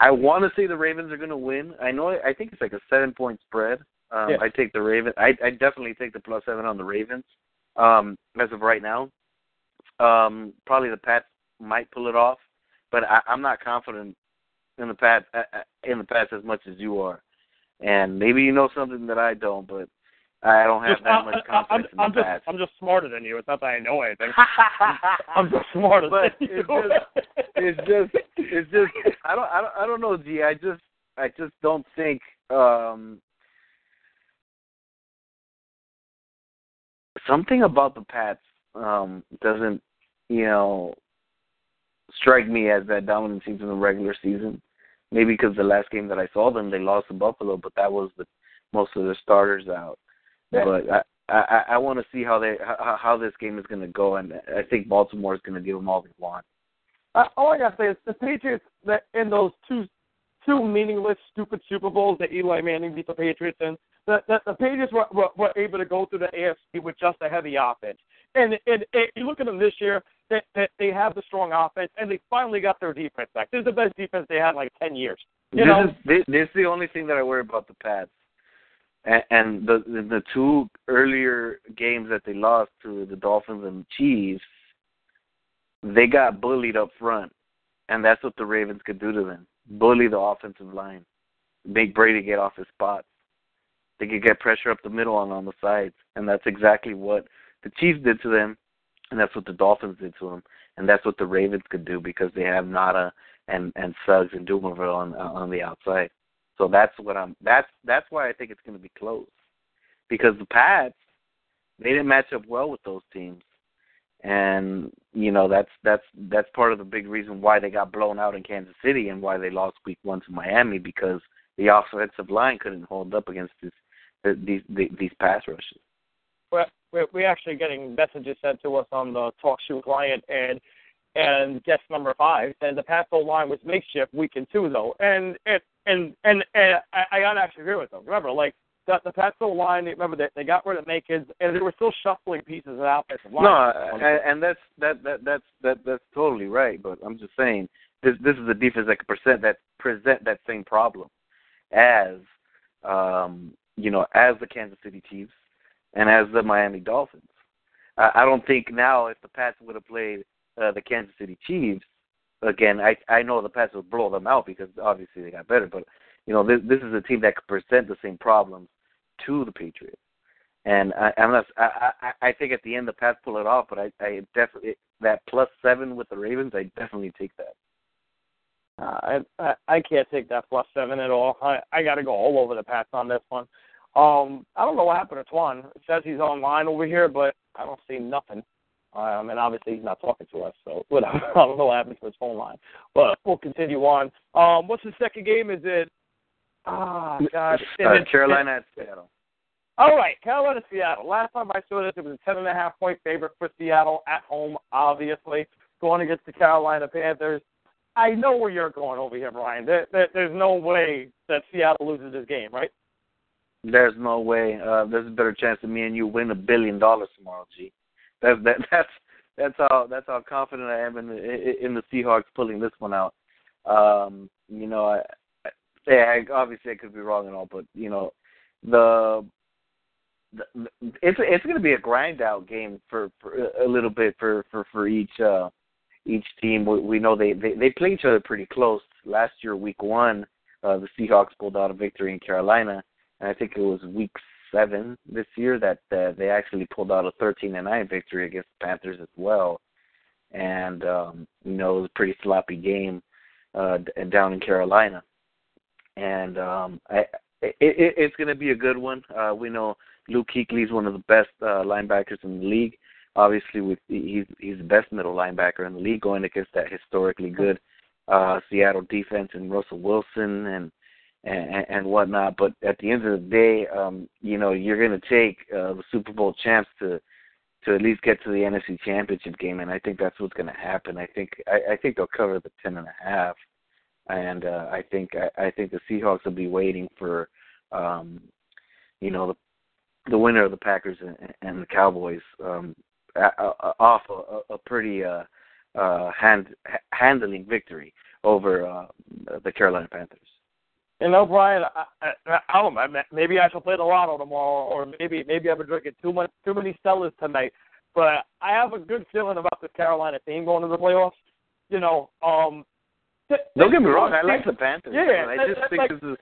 I want to say the Ravens are going to win. I know. I think it's like a seven point spread. Um. I take the Raven. I I definitely take the plus seven on the Ravens. Um, as of right now, um, probably the Pats might pull it off, but I, I'm not confident in the Pats uh, uh, in the Pats as much as you are. And maybe you know something that I don't, but I don't have Just- that I- much I- I'm, confidence in the I'm just Pats. I'm just smarter than you. It's not that I know anything. I'm just smarter But than you. it's just it's just it's just I don't I don't I don't know, G. I just I just don't think um something about the Pats um doesn't, you know, strike me as that dominant team in the regular season. Maybe because the last game that I saw them, they lost to Buffalo, but that was the most of their starters out. But I I, I want to see how they how, how this game is going to go, and I think Baltimore is going to give them all they want. Uh, all I gotta say is the Patriots that in those two two meaningless, stupid Super Bowls that Eli Manning beat the Patriots in, the the, the Patriots were, were were able to go through the AFC with just a heavy offense. And and, and you look at them this year, that they, they have the strong offense, and they finally got their defense back. This is the best defense they had in like ten years. You this know, is this, this is the only thing that I worry about the Pats, and, the the two earlier games that they lost to the Dolphins and the Chiefs, they got bullied up front, and that's what the Ravens could do to them: bully the offensive line, make Brady get off his spots. They could get pressure up the middle and on the sides, and that's exactly what the Chiefs did to them, and that's what the Dolphins did to them, and that's what the Ravens could do because they have Ngata and and Suggs and Dumerville on on the outside. So that's what I'm. That's that's why I think it's going to be close, because the Pats they didn't match up well with those teams, and you know that's that's that's part of the big reason why they got blown out in Kansas City and why they lost Week One to Miami because the offensive line couldn't hold up against this these these, pass rushes. we're, we're we're actually getting messages sent to us on the TalkShoe client, and and guest number five said the Pats line was makeshift week and two though, and and and and, and I, I gotta actually agree with them. Remember, like the the Pats still line, remember they they got rid of Nakeds, and they were still shuffling pieces of the offensive line. No, and, and that's that that that's that that's totally right. But I'm just saying this this is a defense that can present that present that same problem as um you know as the Kansas City Chiefs and as the Miami Dolphins. I, I don't think now if the Pats would have played uh, the Kansas City Chiefs again, I I know the Pats will blow them out because obviously they got better. But you know this this is a team that could present the same problems to the Patriots. And I, I'm not. I, I I think at the end the Pats pull it off, but I I definitely that plus seven with the Ravens, I definitely take that. Uh, I, I I can't take that plus seven at all. I I got to go all over the Pats on this one. Um, I don't know what happened to Twan. It says he's online over here, but I don't see nothing. Um, and obviously he's not talking to us, so whatever. I don't know what happened to his phone line. But we'll continue on. Um, what's the second game? Is it? Ah, God. Is Uh, it- Carolina at Seattle. all right, Carolina, Seattle. Last time I saw this, it was a ten and a half point favorite for Seattle at home. Obviously, going against the Carolina Panthers. I know where you're going over here, Brian. There, there, there's no way that Seattle loses this game, right? There's no way. Uh, there's a better chance that me and you win a billion dollars tomorrow, G. That's that that's that's how that's how confident I am in the in the Seahawks pulling this one out. Um, you know, I, I, I, obviously I could be wrong and all, but you know, the, the it's it's going to be a grind out game for, for a little bit for for for each uh each team. We, we know they, they they play each other pretty close. Last year, week one, uh, the Seahawks pulled out a victory in Carolina, and I think it was week seven this year that uh, they actually pulled out a 13 and nine victory against the Panthers as well. And um, you know, it was a pretty sloppy game uh, down in Carolina, and um, I, it, it, it's going to be a good one. Uh, we know Luke Kuechly is one of the best uh, linebackers in the league. Obviously, with he's he's the best middle linebacker in the league, going against that historically good uh, Seattle defense and Russell Wilson and and, and whatnot. But at the end of the day, um, you know, you're going to take uh, the Super Bowl champs to to at least get to the NFC Championship game, and I think that's what's going to happen. I think I, I think they'll cover the ten and a half, and uh, I think I, I think the Seahawks will be waiting for, um, you know, the the winner of the Packers and, and the Cowboys um, off a, a pretty uh, uh, hand handling victory over uh, the Carolina Panthers. You know, Brian, I, I, I don't know. Maybe I should play the lotto tomorrow, or maybe maybe I've been drinking too much, too many Stellas tonight. But I have a good feeling about this Carolina team going to the playoffs. You know, um, th- don't get me wrong. I like the Panthers. Yeah, I just that, think like, this is.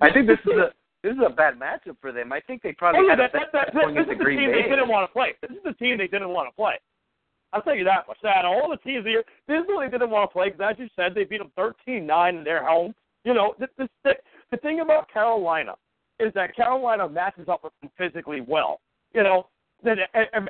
I think this is a this is a bad matchup for them. I think they probably oh, had that, a that, that, going this into is the Green team Bay. they didn't want to play. This is the team they didn't want to play. I'll tell you that much. That all the teams here, this is what they didn't want to play because, as you said, they beat them 13-9 in their home. You know, this, the, the thing about Carolina is that Carolina matches up with them physically well. You know, that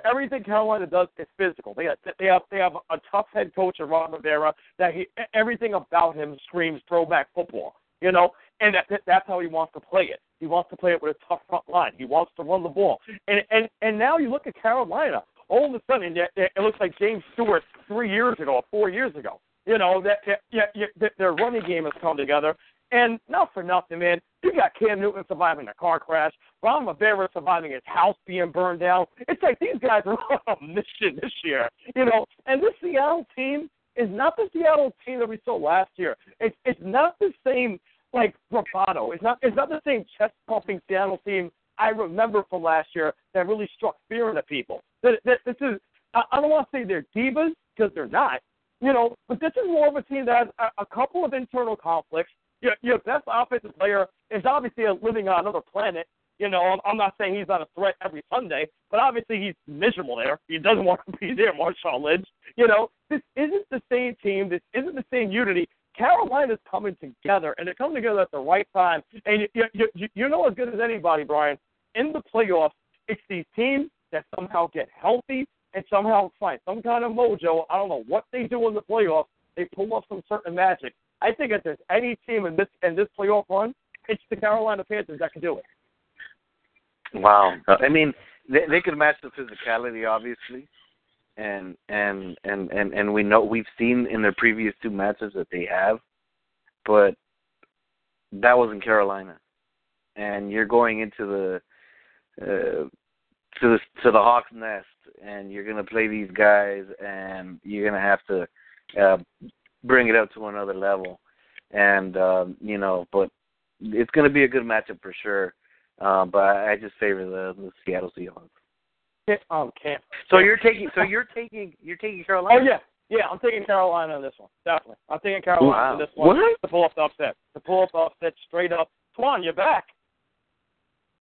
everything Carolina does is physical. They have, they have they have a tough head coach, in Ron Rivera, that he everything about him screams throwback football. You know, and that, that's how he wants to play it. He wants to play it with a tough front line. He wants to run the ball. And and and now you look at Carolina. All of a sudden, it looks like James Stewart three years ago or four years ago. You know that yeah, yeah, their running game has come together. And not for nothing, man. You got Cam Newton surviving a car crash, Ron Rivera surviving his house being burned down. It's like these guys are on a mission this year, you know. And this Seattle team is not the Seattle team that we saw last year. It's it's not the same like bravado. It's not it's not the same chest pumping Seattle team I remember from last year that really struck fear into people. That, that this is I, I don't want to say they're divas because they're not, you know, but this is more of a team that has a, a couple of internal conflicts your, your best offensive player is obviously living on another planet. You know, I'm not saying he's not a threat every Sunday, but obviously he's miserable there. He doesn't want to be there, Marshawn Lynch. You know, this isn't the same team. This isn't the same unity. Carolina's coming together, and they're coming together at the right time. And you, you, you, you know as good as anybody, Brian, in the playoffs, it's these teams that somehow get healthy and somehow find some kind of mojo. I don't know what they do in the playoffs. They pull off some certain magic. I think if there's any team in this in this playoff run, it's the Carolina Panthers that can do it. Wow. I mean, they they could match the physicality, obviously, and and and and and we know we've seen in their previous two matches that they have, but that was in Carolina, and you're going into the uh, to the to the Hawks nest, and you're going to play these guys, and you're going to have to uh, bring it up to another level. And um, you know, but it's going to be a good matchup for sure. Uh, but I, I just favor the, the Seattle Seahawks. Um, can't. So you're taking. So you're taking. You're taking Carolina. Oh yeah, yeah. I'm taking Carolina on this one. Definitely. I'm taking Carolina wow. on this one. What? To pull off the upset. To pull off the upset straight up. Twan, you're back.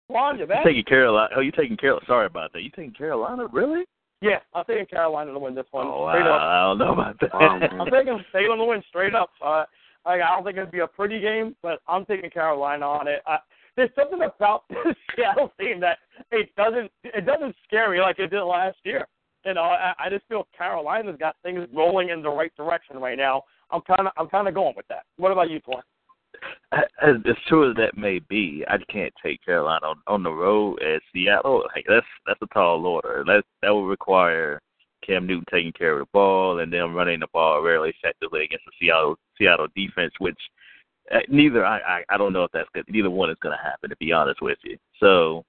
You're back. You taking Carolina? Oh, you taking Carolina? Sorry about that. You taking Carolina? Really? Yeah, I'm taking Carolina to win this one. Oh, straight wow. up. I don't know about that. I'm taking them to win straight up. Uh, I, I don't think it'd be a pretty game, but I'm taking Carolina on it. I, there's something about this Seattle team that it doesn't it doesn't scare me like it did last year. You know, I, I just feel Carolina's got things rolling in the right direction right now. I'm kind of I'm kind of going with that. What about you, Paul? As, as true as that may be, I can't take Carolina on, on the road at Seattle. Like that's that's a tall order. That that would require Cam Newton taking care of the ball and them running the ball really effectively against the Seattle Seattle defense, which uh, neither I, I I don't know if that's good. Neither one is going to happen, to be honest with you. So,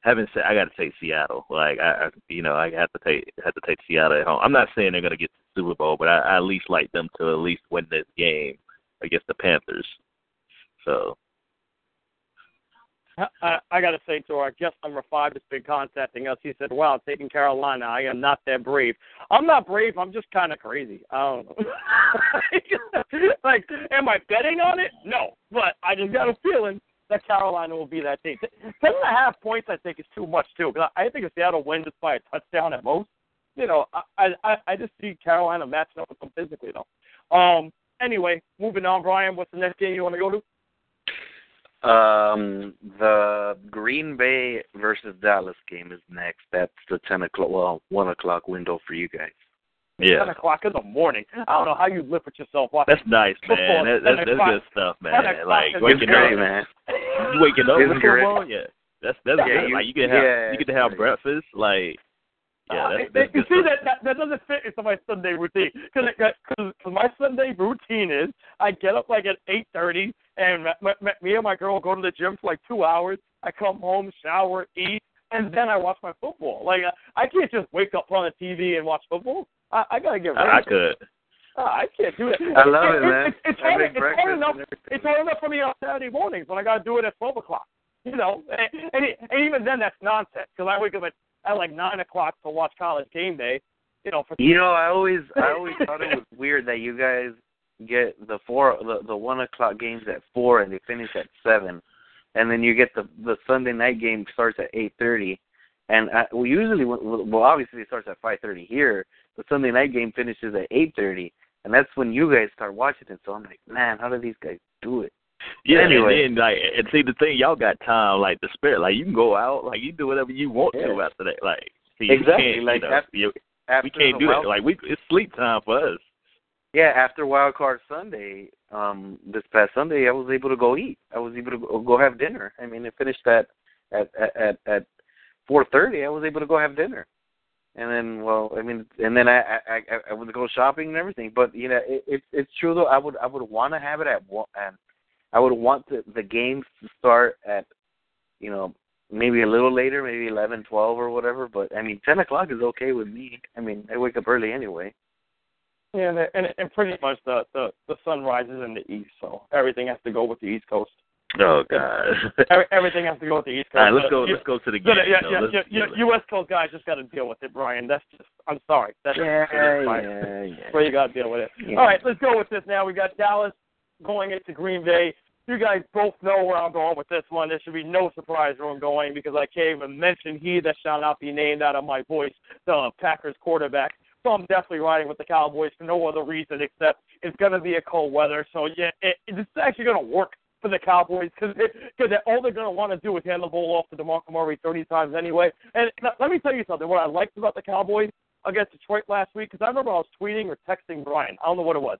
having said, I got to take Seattle. Like I, I, you know, I have to take have to take Seattle at home. I'm not saying they're going to get to the Super Bowl, but I, I at least like them to at least win this game against the Panthers. So I, I got to say to our guest number five has been contacting us. He said, "Wow, taking Carolina. I am not that brave. I'm not brave. I'm just kind of crazy. I don't know. like, am I betting on it? No, but I just got a feeling that Carolina will be that team. Ten and a half points, I think, is too much too. Because I think if Seattle wins, it's by a touchdown at most. You know, I I, I just see Carolina matching up with them physically though. Um. Anyway, moving on, Brian. What's the next game you want to go to? Um, the Green Bay versus Dallas game is next. That's the ten o'clock, well, one o'clock window for you guys. Yeah. ten o'clock in the morning. I don't know how you live with yourself watching. That's nice, man. That, at that's that's good stuff, man. Like waking It's great, up, man. you waking up It's with great. football. Yeah, that's that's Yeah, good. you- like you can have yeah, you get to have breakfast. Like yeah, that's, it- that's you see that, that that doesn't fit into my Sunday routine because because my Sunday routine is I get up like at eight thirty and me, me, me and my girl go to the gym for like two hours. I come home, shower, eat, and then I watch my football. Like uh, I can't just wake up on the TV and watch football. I, I gotta get ready. I, could. Uh, I can't do it. I love it, man. It's, it's, hard, it's hard enough. It's hard enough for me on Saturday mornings when I got to do it at twelve o'clock. You know, and, and, and even then that's nonsense because I wake up at, at like nine o'clock to watch college game day. You know, for You know, I always I always thought it was weird that you guys get the four the, the one o'clock games at four and they finish at seven, and then you get the the Sunday night game starts at eight thirty, and I, well usually well obviously it starts at five thirty here. The Sunday night game finishes at eight thirty, and that's when you guys start watching it. So I'm like, man, how do these guys do it? Yeah, Anyway. and then like and see the thing, y'all got time like the spirit. Like you can go out, like you do whatever you want to after that. Like see, Exactly, You can't, like, you know, after- you- After we can't do wild- that. Like we, it's sleep time for us. Yeah, after Wild Card Sunday, um, this past Sunday, I was able to go eat. I was able to go, go have dinner. I mean, it finished at at at at, at four thirty. I was able to go have dinner, and then, well, I mean, and then I I I, I would go shopping and everything. But you know, it, it's it's true though. I would I would want to have it at one, and I would want the the games to start at, you know, maybe a little later, maybe eleven, twelve, or whatever. But I mean, ten o'clock is okay with me. I mean, I wake up early anyway. Yeah, and, and and pretty much the, the the sun rises in the east, so everything has to go with the East Coast. Oh God. Every, everything has to go with the East Coast. All right, let's Uh, go. you- Let's go to the Yeah, game. yeah, yeah, Let's yeah, yeah. U.S. Coast guys just got to deal with it, Brian. That's just. I'm sorry. That's Yeah, fine. yeah, yeah. That's where you got to deal with it. Yeah. All right, let's go with this now. We got Dallas going into Green Bay. You guys both know where I'm going with this one. There should be no surprise where I'm going because I can't even mention he that shall not be named out of my voice, the Packers quarterback. So I'm definitely riding with the Cowboys for no other reason except it's going to be a cold weather. So yeah, it, it's actually going to work for the Cowboys because because all they're going to want to do is hand the ball off to DeMarco Murray 30 times anyway. And let me tell you something. What I liked about the Cowboys against Detroit last week because I remember I was tweeting or texting Brian. I don't know what it was,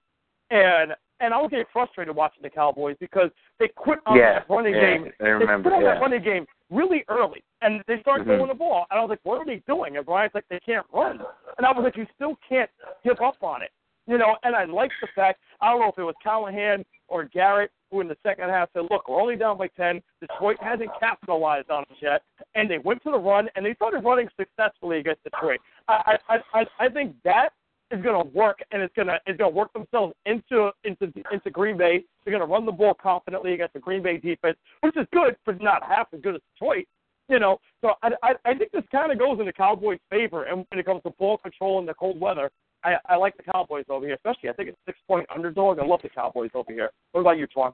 and and I was getting frustrated watching the Cowboys because they quit on yeah, that running yeah, game. I remember. They quit on yeah. that running game really early, and they started Mhm. throwing the ball. And I was like, "What are they doing?" And Brian's like, "They can't run." And I was like, "You still can't give up on it." You know, and I liked the fact I don't know if it was Callahan or Garrett who in the second half said, "Look, we're only down by ten. Detroit hasn't capitalized on us yet," and they went to the run and they started running successfully against Detroit. I I I, I think that is going to work, and it's going to it's going to work themselves into into into Green Bay. They're going to run the ball confidently against the Green Bay defense, which is good, but not half as good as Detroit. You know, so I I, I think this kind of goes in the Cowboys' favor, and when it comes to ball control in the cold weather. I, I like the Cowboys over here, especially I think it's six point underdog. I love the Cowboys over here. What about you, Twan?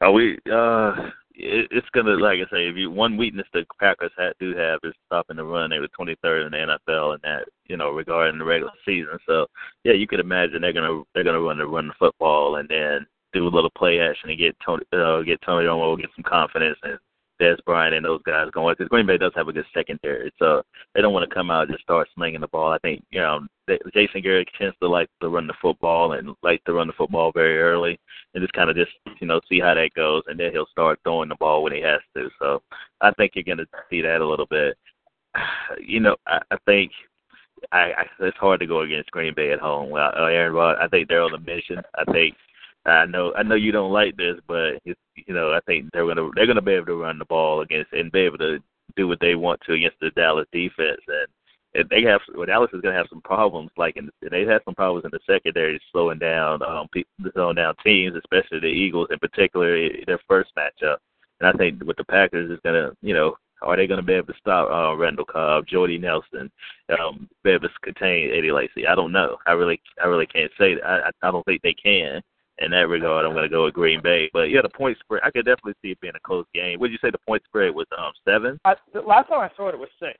Are we? Uh, it, it's gonna like I say. If you one weakness the Packers had, do have is stopping the run. They were 23rd in the NFL in that you know regarding the regular season. So yeah, you could imagine they're gonna they're gonna run the run the football and then do a little play action and get Tony uh, get Tony Romo get some confidence and Dez Bryant and those guys going because Green Bay does have a good secondary, so they don't want to come out and just start slinging the ball. I think you know they, Jason Garrett tends to like to run the football and like to run the football very early and just kind of just you know see how that goes, and then he'll start throwing the ball when he has to. So I think you're going to see that a little bit. You know, I, I think I, I it's hard to go against Green Bay at home. Well, Aaron Rod, I think they're on a mission. I think I know I know you don't like this, but you know I think they're gonna they're gonna be able to run the ball against and be able to do what they want to against the Dallas defense and. And they have well, Dallas is to have some problems. Like, in, they had some problems in the secondary, slowing down, um, slowing down teams, especially the Eagles in particular, their first matchup. And I think with the Packers, is to, you know, are they going to be able to stop uh, Randall Cobb, Jordy Nelson, um, be able to contain Eddie Lacy? I don't know. I really, I really can't say. That. I I don't think they can. In that regard, I'm going to go with Green Bay. But yeah, the point spread, I could definitely see it being a close game. What did you say the point spread was? Um, seven, I, the last time I saw it, it was six.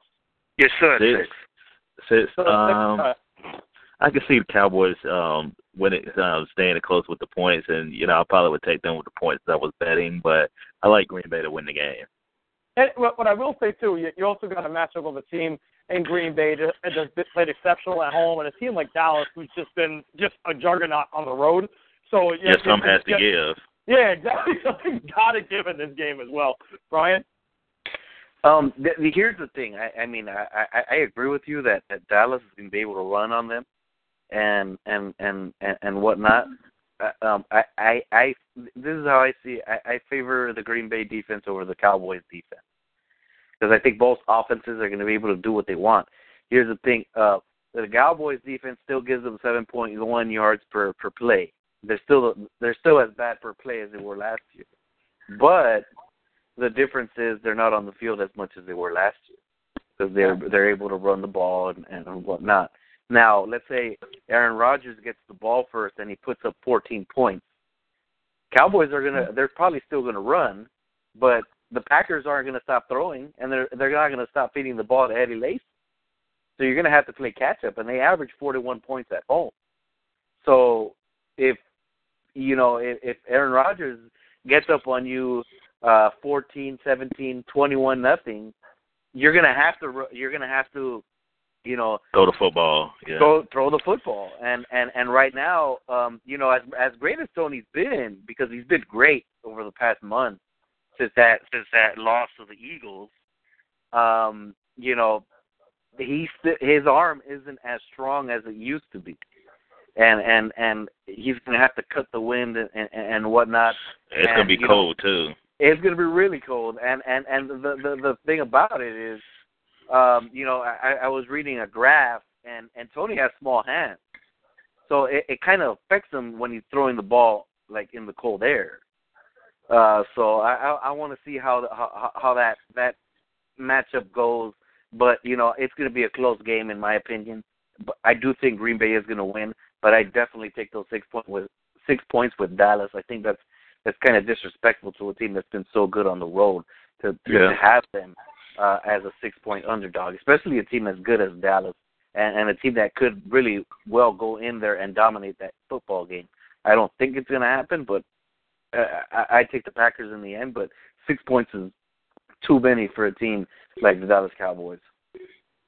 Yes, sir. six, six. So Um, I can see the Cowboys um winning, um, staying close with the points, and you know I probably would take them with the points that I was betting, but I like Green Bay to win the game. And what, what I will say too, you, you also got a matchup of a team and Green Bay just, just played exceptional at home, and a team like Dallas, who's just been just a juggernaut on the road. So yeah, some has to give. Yeah, exactly. Something's got to give in this game as well, Brian. Um, th- here's the thing. I, I mean, I, I, I agree with you that, that Dallas is going to be able to run on them, and and and and, and whatnot. Uh, um, I, I, I, this is how I see. It. I, I favor the Green Bay defense over the Cowboys defense because I think both offenses are going to be able to do what they want. Here's the thing: uh, the Cowboys defense still gives them 7.1 yards per per play. They're still they're still as bad per play as they were last year, but the difference is they're not on the field as much as they were last year because they're they're able to run the ball and, and whatnot. Now, let's say Aaron Rodgers gets the ball first and he puts up 14 points. Cowboys are gonna they're probably still gonna run, but the Packers aren't gonna stop throwing and they're they're not gonna stop feeding the ball to Eddie Lacy. So you're gonna have to play catch up, and they average 41 points at home. So if you know if, if Aaron Rodgers gets up on you uh 14, 17, 21 nothing, you're going to have to you're going to have to you know throw the football. Yeah. Throw throw the football. And and and right now, um you know as as great as Tony's been because he's been great over the past month since that since that loss to the Eagles, um you know, he his arm isn't as strong as it used to be and and and he's going to have to cut the wind and and, and whatnot. It's going to be cold know, too. It's going to be really cold, and and and the the the thing about it is, um, you know, I, I was reading a graph, and and Tony has small hands, so it, it kind of affects him when he's throwing the ball like in the cold air. Uh, so I I, I want to see how, the, how how that that matchup goes, but you know it's going to be a close game in my opinion. But I do think Green Bay is going to win, but I definitely take those six points with six points with Dallas. I think that's that's kind of disrespectful to a team that's been so good on the road to, to, yeah. to have them uh, as a six point underdog, especially a team as good as Dallas and, and a team that could really well go in there and dominate that football game. I don't think it's going to happen, but uh, I, I take the Packers in the end. But six points is too many for a team like the Dallas Cowboys.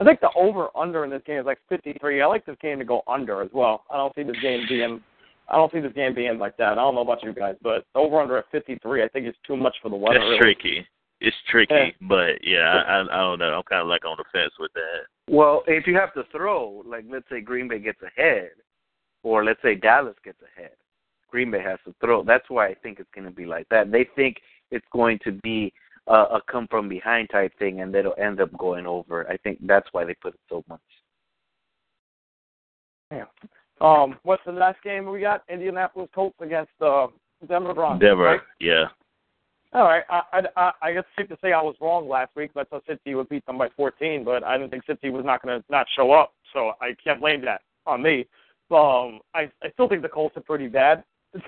I think the over under in this game is like 53. I like this game to go under as well. I don't see this game being I don't see this game being like that. I don't know about you guys, but over under at 53, I think it's too much for the weather. It's really. tricky. It's tricky, Yeah. but yeah, I, I don't know. I'm kind of like on the fence with that. Well, if you have to throw, like let's say Green Bay gets ahead, or let's say Dallas gets ahead, Green Bay has to throw. That's why I think it's going to be like that. They think it's going to be a, a come from behind type thing, and it'll end up going over. I think that's why they put it so much. Yeah. Um, what's the last game we got? Indianapolis Colts against uh, Denver Broncos. Denver, right? yeah. All right. I, I, I, I guess it's safe to say I was wrong last week. I thought Cincy would beat them by 14, but I didn't think Cincy was not going to not show up. So I can't blame that on me. Um, I, I still think the Colts are pretty bad.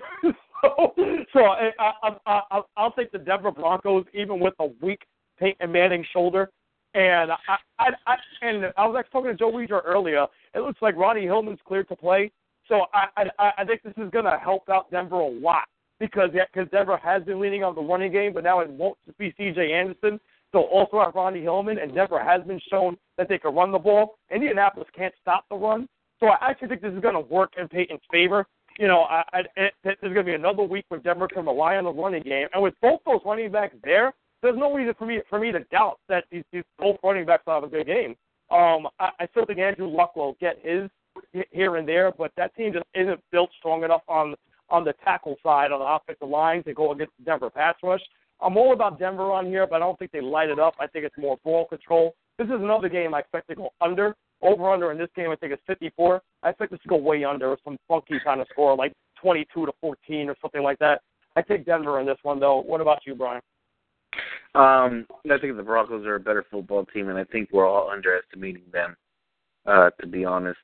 so, I, I, I, I'll take the Denver Broncos, even with a weak Peyton Manning shoulder. And I, I, I and I was actually talking to Joe Weeder earlier. It looks like Ronnie Hillman's cleared to play. So I, I, I think this is going to help out Denver a lot because because Denver has been leaning on the running game, but now it won't be C.J. Anderson. So also have Ronnie Hillman, and Denver has been shown that they can run the ball. Indianapolis can't stop the run, so I actually think this is going to work in Peyton's favor. You know, I, I, there's going to be another week where Denver can rely on the running game, and with both those running backs there, there's no reason for me for me to doubt that these, these both running backs will have a good game. Um, I, I still think Andrew Luck will get his here and there, but that team just isn't built strong enough on on the tackle side on the offensive line to go against the Denver pass rush. I'm all about Denver on here, but I don't think they light it up. I think it's more ball control. This is another game I expect to go under. Over under in this game, I think it's 54. I expect this to go way under some funky kind of score, like 22 to 14 or something like that. I take Denver in this one, though. What about you, Brian? Um, I think the Broncos are a better football team, and I think we're all underestimating them. Uh, to be honest,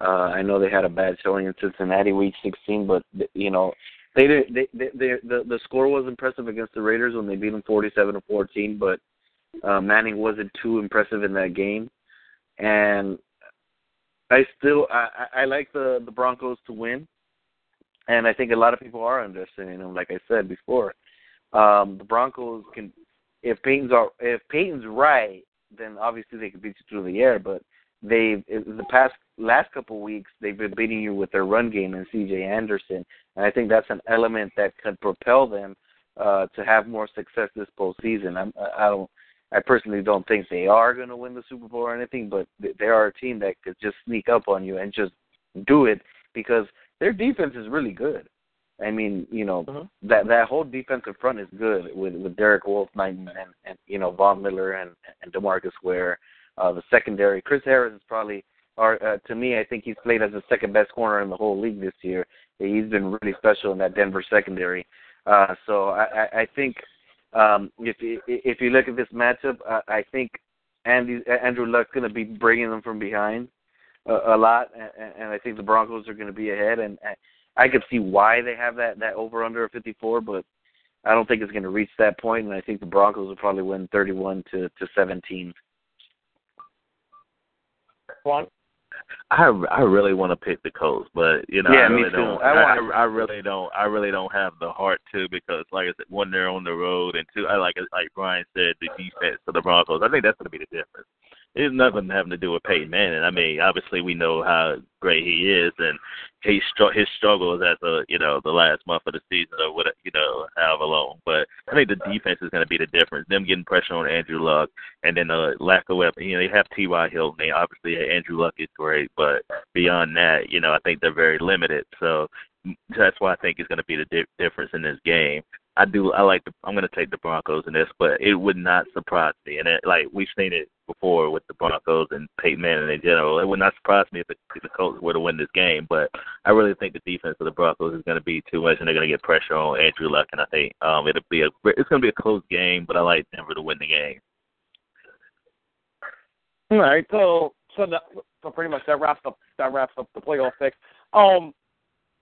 uh, I know they had a bad showing in Cincinnati Week 16, but you know they did. They, they, they the the score was impressive against the Raiders when they beat them 47 to 14, but uh, Manning wasn't too impressive in that game, and I still I, I like the the Broncos to win, and I think a lot of people are underestimating them. Like I said before, um, the Broncos can if Peyton's are if Peyton's right, then obviously they could beat you through the air. But they the past last couple weeks they've been beating you with their run game and C.J. Anderson, and I think that's an element that could propel them uh, to have more success this postseason. I'm, I don't. I personally don't think they are going to win the Super Bowl or anything, but they are a team that could just sneak up on you and just do it because their defense is really good. I mean, you know, Mhm. that that whole defensive front is good with with Derek Wolfe, and and, and you know Von Miller and and Demarcus Ware. Uh, the secondary, Chris Harris is probably, or uh, to me, I think he's played as the second best corner in the whole league this year. He's been really special in that Denver secondary. Uh, so I, I, I think um, if you, if you look at this matchup, I, I think Andy Andrew Luck's going to be bringing them from behind a, a lot, and, and I think the Broncos are going to be ahead. And I could see why they have that that over under of 54, but I don't think it's going to reach that point, and I think the Broncos will probably win 31 to to 17. Juan? I I really want to pick the Colts, but you know Yeah, I me really too. don't. I I, I, I really don't. I really don't have the heart to because, like I said, one they're on the road, and two, I like like Brian said, the defense of the Broncos. I think that's going to be the difference. It's nothing having to do with Peyton Manning. I mean, obviously we know how great he is, and he str- his struggles as a you know the last month of the season or what you know however long. But I think the defense is going to be the difference. Them getting pressure on Andrew Luck, and then the lack of weapon. You know, they have T.Y. Hilton. They obviously Andrew Luck is great, but beyond that, you know, I think they're very limited. So that's why I think it's going to be the di- difference in this game. I do. I like. The, I'm going to take the Broncos in this, but it would not surprise me. And it, like we've seen it before with the Broncos and Peyton Manning in general, it would not surprise me if the, if the Colts were to win this game. But I really think the defense of the Broncos is going to be too much, and they're going to get pressure on Andrew Luck. And I think um it'll be a. It's going to be a close game, but I like Denver to win the game. All right, so so that so pretty much that wraps up that wraps up the playoff picks. Um,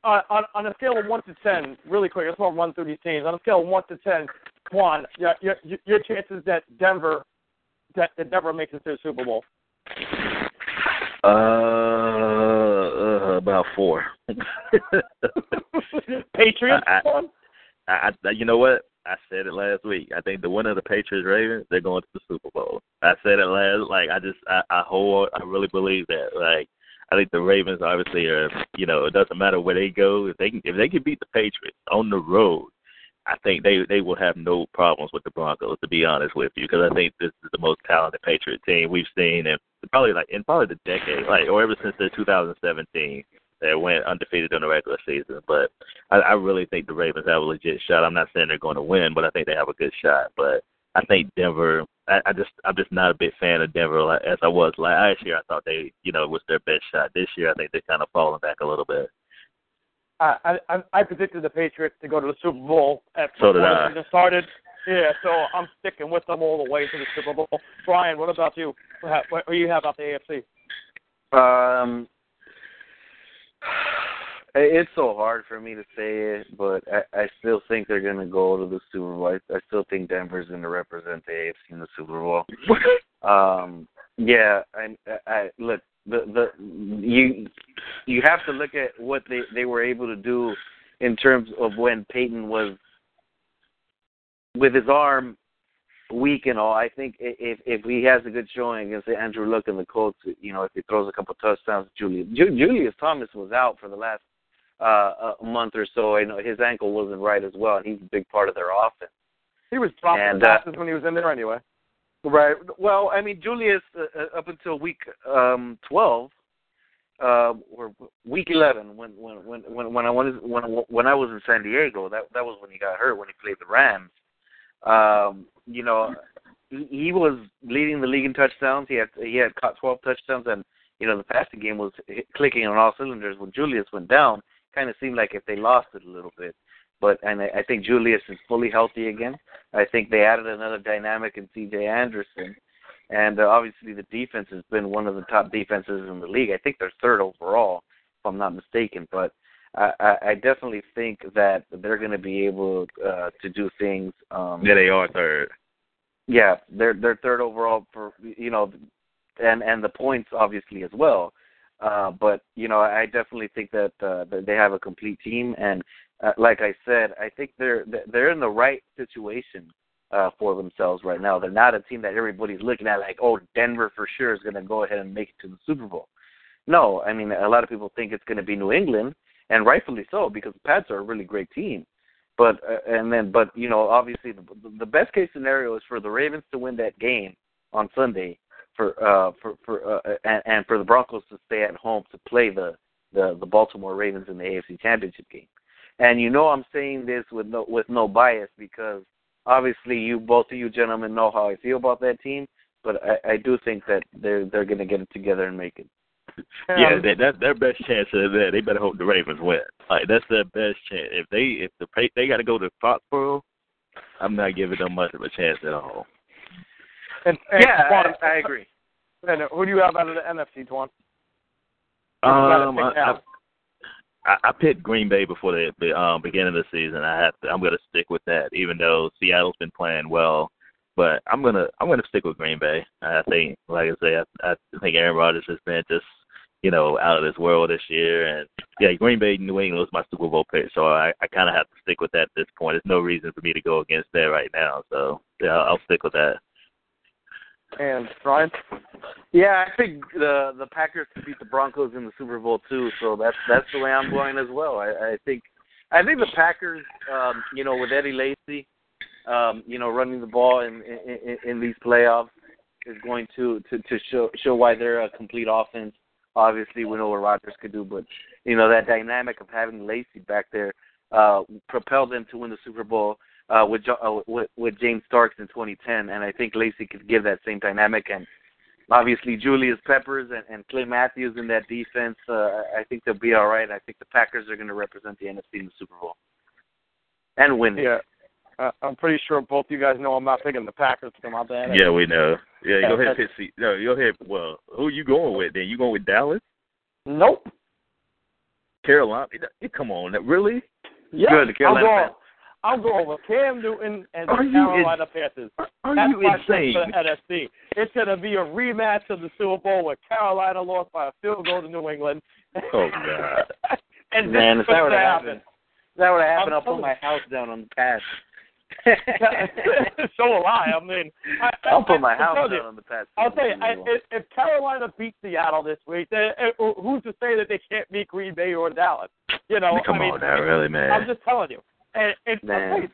uh, on on a scale of one to ten, really quick, I just want to run through these teams. On a scale of one to ten, Juan, your your, your chances that Denver that, that Denver makes it to the Super Bowl. Uh, uh about four. Patriots, I- I- I, you know what? I said it last week. I think the winner of the Patriots Ravens, they're going to the Super Bowl. I said it last. Like I just, I, I hold, I really believe that. Like I think the Ravens obviously are. You know, it doesn't matter where they go. If they can, if they can beat the Patriots on the road, I think they they will have no problems with the Broncos. To be honest with you, because I think this is the most talented Patriot team we've seen in probably like in probably the decade, like or ever since the 2017 that went undefeated in the regular season. But I, I really think the Ravens have a legit shot. I'm not saying they're going to win, but I think they have a good shot. But I think Denver. I, I just I'm just not a big fan of Denver like, as I was last year. I thought they you know was their best shot. This year I think they're kind of falling back a little bit. I, I I predicted the Patriots to go to the Super Bowl at So did before I. the season started. Yeah, so I'm sticking with them all the way to the Super Bowl. Brian, what about you? What, what do you have about the AFC? Um, it's so hard for me to say it, but I, I still think they're going to go to the Super Bowl. I, I still think Denver's going to represent the AFC in the Super Bowl. um, yeah, I, I look the the you you have to look at what they they were able to do in terms of when Peyton was with his arm weak and all. I think if if he has a good showing against Andrew Luck and the Colts, you know, if he throws a couple touchdowns, Julius Ju- Julius Thomas was out for the last uh a month or so. I know his ankle wasn't right as well, and he's a big part of their offense. He was dropping And, uh, passes when he was in there anyway. Right. Well, I mean, Julius uh, uh, up until week um, twelve, uh, or week eleven, when when when when when I was when when I was in San Diego, that that was when he got hurt when he played the Rams. Um, you know, he, he was leading the league in touchdowns. He had he had caught twelve touchdowns, and you know the passing game was clicking on all cylinders. When Julius went down, kind of seemed like if they lost it a little bit. But and I, I think Julius is fully healthy again. I think they added another dynamic in C.J. Anderson, and uh, obviously the defense has been one of the top defenses in the league. I think they're third overall, if I'm not mistaken. But I, I, definitely think that they're going to be able uh, to do things. Um, Yeah, they are third. yeah, they're they're third overall for you know, and and the points obviously as well. Uh, but you know, I definitely think that uh, they have a complete team, and uh, like I said, I think they're they're in the right situation uh, for themselves right now. They're not a team that everybody's looking at like, oh, Denver for sure is going to go ahead and make it to the Super Bowl. No, I mean a lot of people think it's going to be New England, and rightfully so because the Pats are a really great team. But uh, and then, but you know, obviously the, the best case scenario is for the Ravens to win that game on Sunday, for uh for for uh, and, and for the Broncos to stay at home to play the the the Baltimore Ravens in the AFC Championship game. And you know I'm saying this with no with no bias because obviously you both of you gentlemen know how I feel about that team, but I, I do think that they're they're going to get it together and make it. Yeah, that, that's their best chance of that. They better hope the Ravens win. Like that's their best chance. If they if the they got to go to Foxborough, I'm not giving them much of a chance at all. And, and yeah, Twan, I, I agree. And who do you have out of the NFC, Twan? Um, I, I, I, I picked Green Bay before the, the um, beginning of the season. I have to, I'm going to stick with that, even though Seattle's been playing well. But I'm gonna I'm gonna stick with Green Bay. I think, like I say, I, I think Aaron Rodgers has been just you know out of this world this year, and yeah, Green Bay New England was my Super Bowl pick, so I I kind of have to stick with that at this point. There's no reason for me to go against that right now, so yeah, I'll, I'll stick with that. And Ryan? Yeah, I think the the Packers can beat the Broncos in the Super Bowl too. So that's that's the way I'm going as well. I, I think I think the Packers, um, you know, with Eddie Lacy, um, you know, running the ball in in, in these playoffs is going to to to show show why they're a complete offense. Obviously, we know what Rodgers could do, but you know that dynamic of having Lacy back there uh, propelled them to win the Super Bowl uh, with, uh, with with James Starks in 2010, and I think Lacy could give that same dynamic. And obviously Julius Peppers and, and Clay Matthews in that defense, uh, I think they'll be all right. I think the Packers are going to represent the NFC in the Super Bowl and win. Yeah. Uh, I'm pretty sure both you guys know I'm not picking the Packers to come out there. Yeah, we know. Yeah, go ahead, Pitsy. No, go ahead. Well, who you going with then? You going with Dallas? Nope. Carolina? Come on, really? Yeah, Good, Carolina. I'm going, I'm with Cam Newton and the Are you Carolina Panthers. Are That's you insane? for the NFC. It's going to be a rematch of the Super Bowl where Carolina lost by a field goal to New England. Oh God. and Man, this if that is would have happen. happened, if that would have happened, I'm I'll put my house down on the pass. so will I. I mean, I, I'll put my I, house down you, on the pass. I'll tell you, I, if, if Carolina beats Seattle this week, then uh, who's to say that they can't beat Green Bay or Dallas? You know, Come I mean, on now, really, man. I'm just telling you. And, and I'll Man. tell you,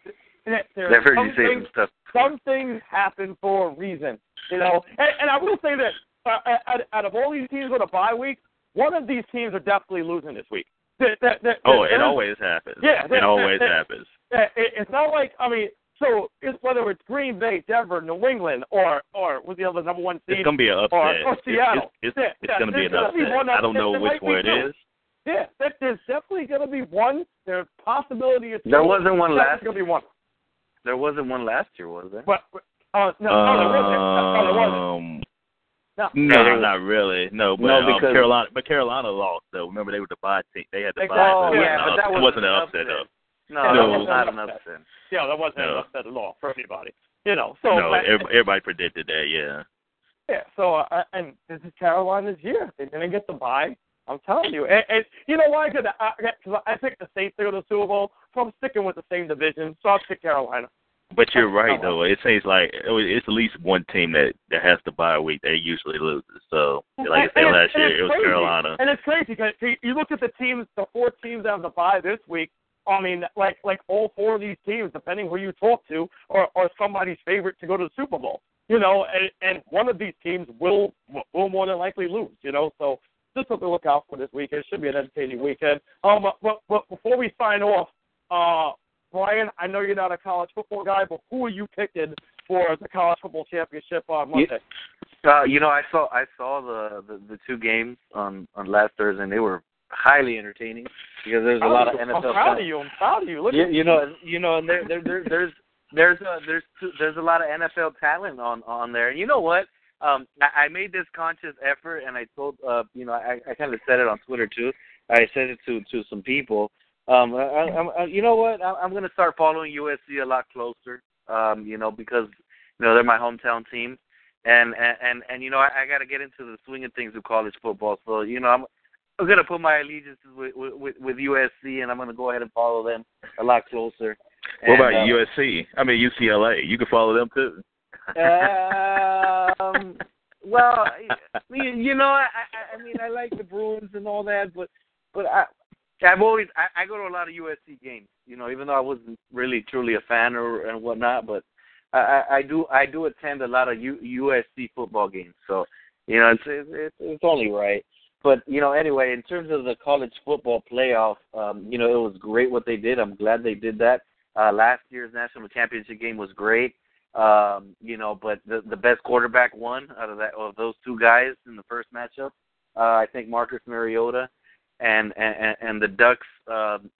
there- there- I've heard you say things- some stuff. some things happen for a reason, you know. And, and I will say that uh, out, out of all these teams with a bye week, one of these teams are definitely losing this week. Oh, it always happens. Yeah, it always that- happens. uh, it, it's not like I mean, so it's whether it's Green Bay, Denver, New England, or or with the other number one seed. It's gonna be an upset. or, or It's- Seattle. It's, it's, Yeah, it's yeah, gonna be an gonna be upset. one I don't know which one it two. is. Yeah, there, there's definitely going to be one. There's possibility it's There wasn't one There's last. going to be one. There wasn't one last year, was there? But uh, no, no, there wasn't. No, there wasn't. Um, No. no, not really. No, but No, um, because- Carolina, but Carolina lost though. Remember they were the bye team. They had the Exactly. bye. Oh, so it yeah, wasn't but that it wasn't an upset upset. though. No, Yeah, that was not an upset. Yeah, that wasn't No. an upset at all for anybody. You know, so no, but- ev- everybody predicted that. Yeah. Yeah, so uh, and this is Carolina's year. They're gonna get the bye. I'm telling you, and, and you know why? Because I, cause I picked the Saints to go to the Super Bowl, so I'm sticking with the same division. So I'll pick Carolina. But you're right though. It seems like it's at least one team that that has to bye a week that usually loses. So like I said last year, it was crazy. Carolina. And it's crazy because you look at the teams, the four teams that have the bye this week. I mean, like like all four of these teams, depending who you talk to, are, are somebody's favorite to go to the Super Bowl. You know, and, and one of these teams will will more than likely lose. You know, so just something to look out for this weekend. It should be an entertaining weekend. Um, but, but before we sign off, uh, Brian, I know you're not a college football guy, but who are you picking for the college football championship on Monday? Uh, you know, I saw I saw the, the the two games on on last Thursday, and they were highly entertaining because there's a lot of NFL. I'm proud of you. I'm proud of you. Look You, at you know, you know, and there, there, there there's there's a, there's two, there's a lot of NFL talent on on there. And you know what? Um, I, I made this conscious effort, and I told uh, you know, I, I kind of said it on Twitter too. I said it to to some people. Um, I, I, I, you know what? I, I'm going to start following USC a lot closer. Um, you know, because you know they're my hometown team, and and and, and you know I, I got to get into the swing of things with college football. So you know I'm I'm gonna put my allegiances with with, with USC, and I'm gonna go ahead and follow them a lot closer. What about And, uh, USC? I mean UCLA. You can follow them too. Um, well, you know, I, I, mean, I like the Bruins and all that, but, but I, I've always, I, I go to a lot of USC games. You know, even though I wasn't really truly a fan or and whatnot, but I, I, I do, I do attend a lot of U, USC football games. So, you know, it's, it's, it's only right. But you know, anyway, in terms of the college football playoff, um, you know, it was great what they did. I'm glad they did that. Uh, last year's national championship game was great. Um, you know, but the the best quarterback won out of that of those two guys in the first matchup. Uh, I think Marcus Mariota and and and the Ducks. Um,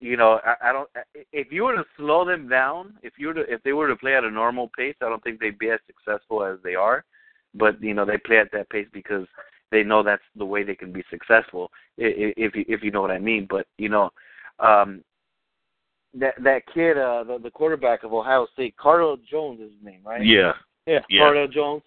you know, I, I don't. If you were to slow them down, if you were to, if they were to play at a normal pace, I don't think they'd be as successful as they are. But you know, they play at that pace because they know that's the way they can be successful. If you if you know what I mean. But you know, um, that that kid, uh, the, the quarterback of Ohio State, Cardale Jones is his name, right? Yeah. Yeah. Yeah. Cardale Jones.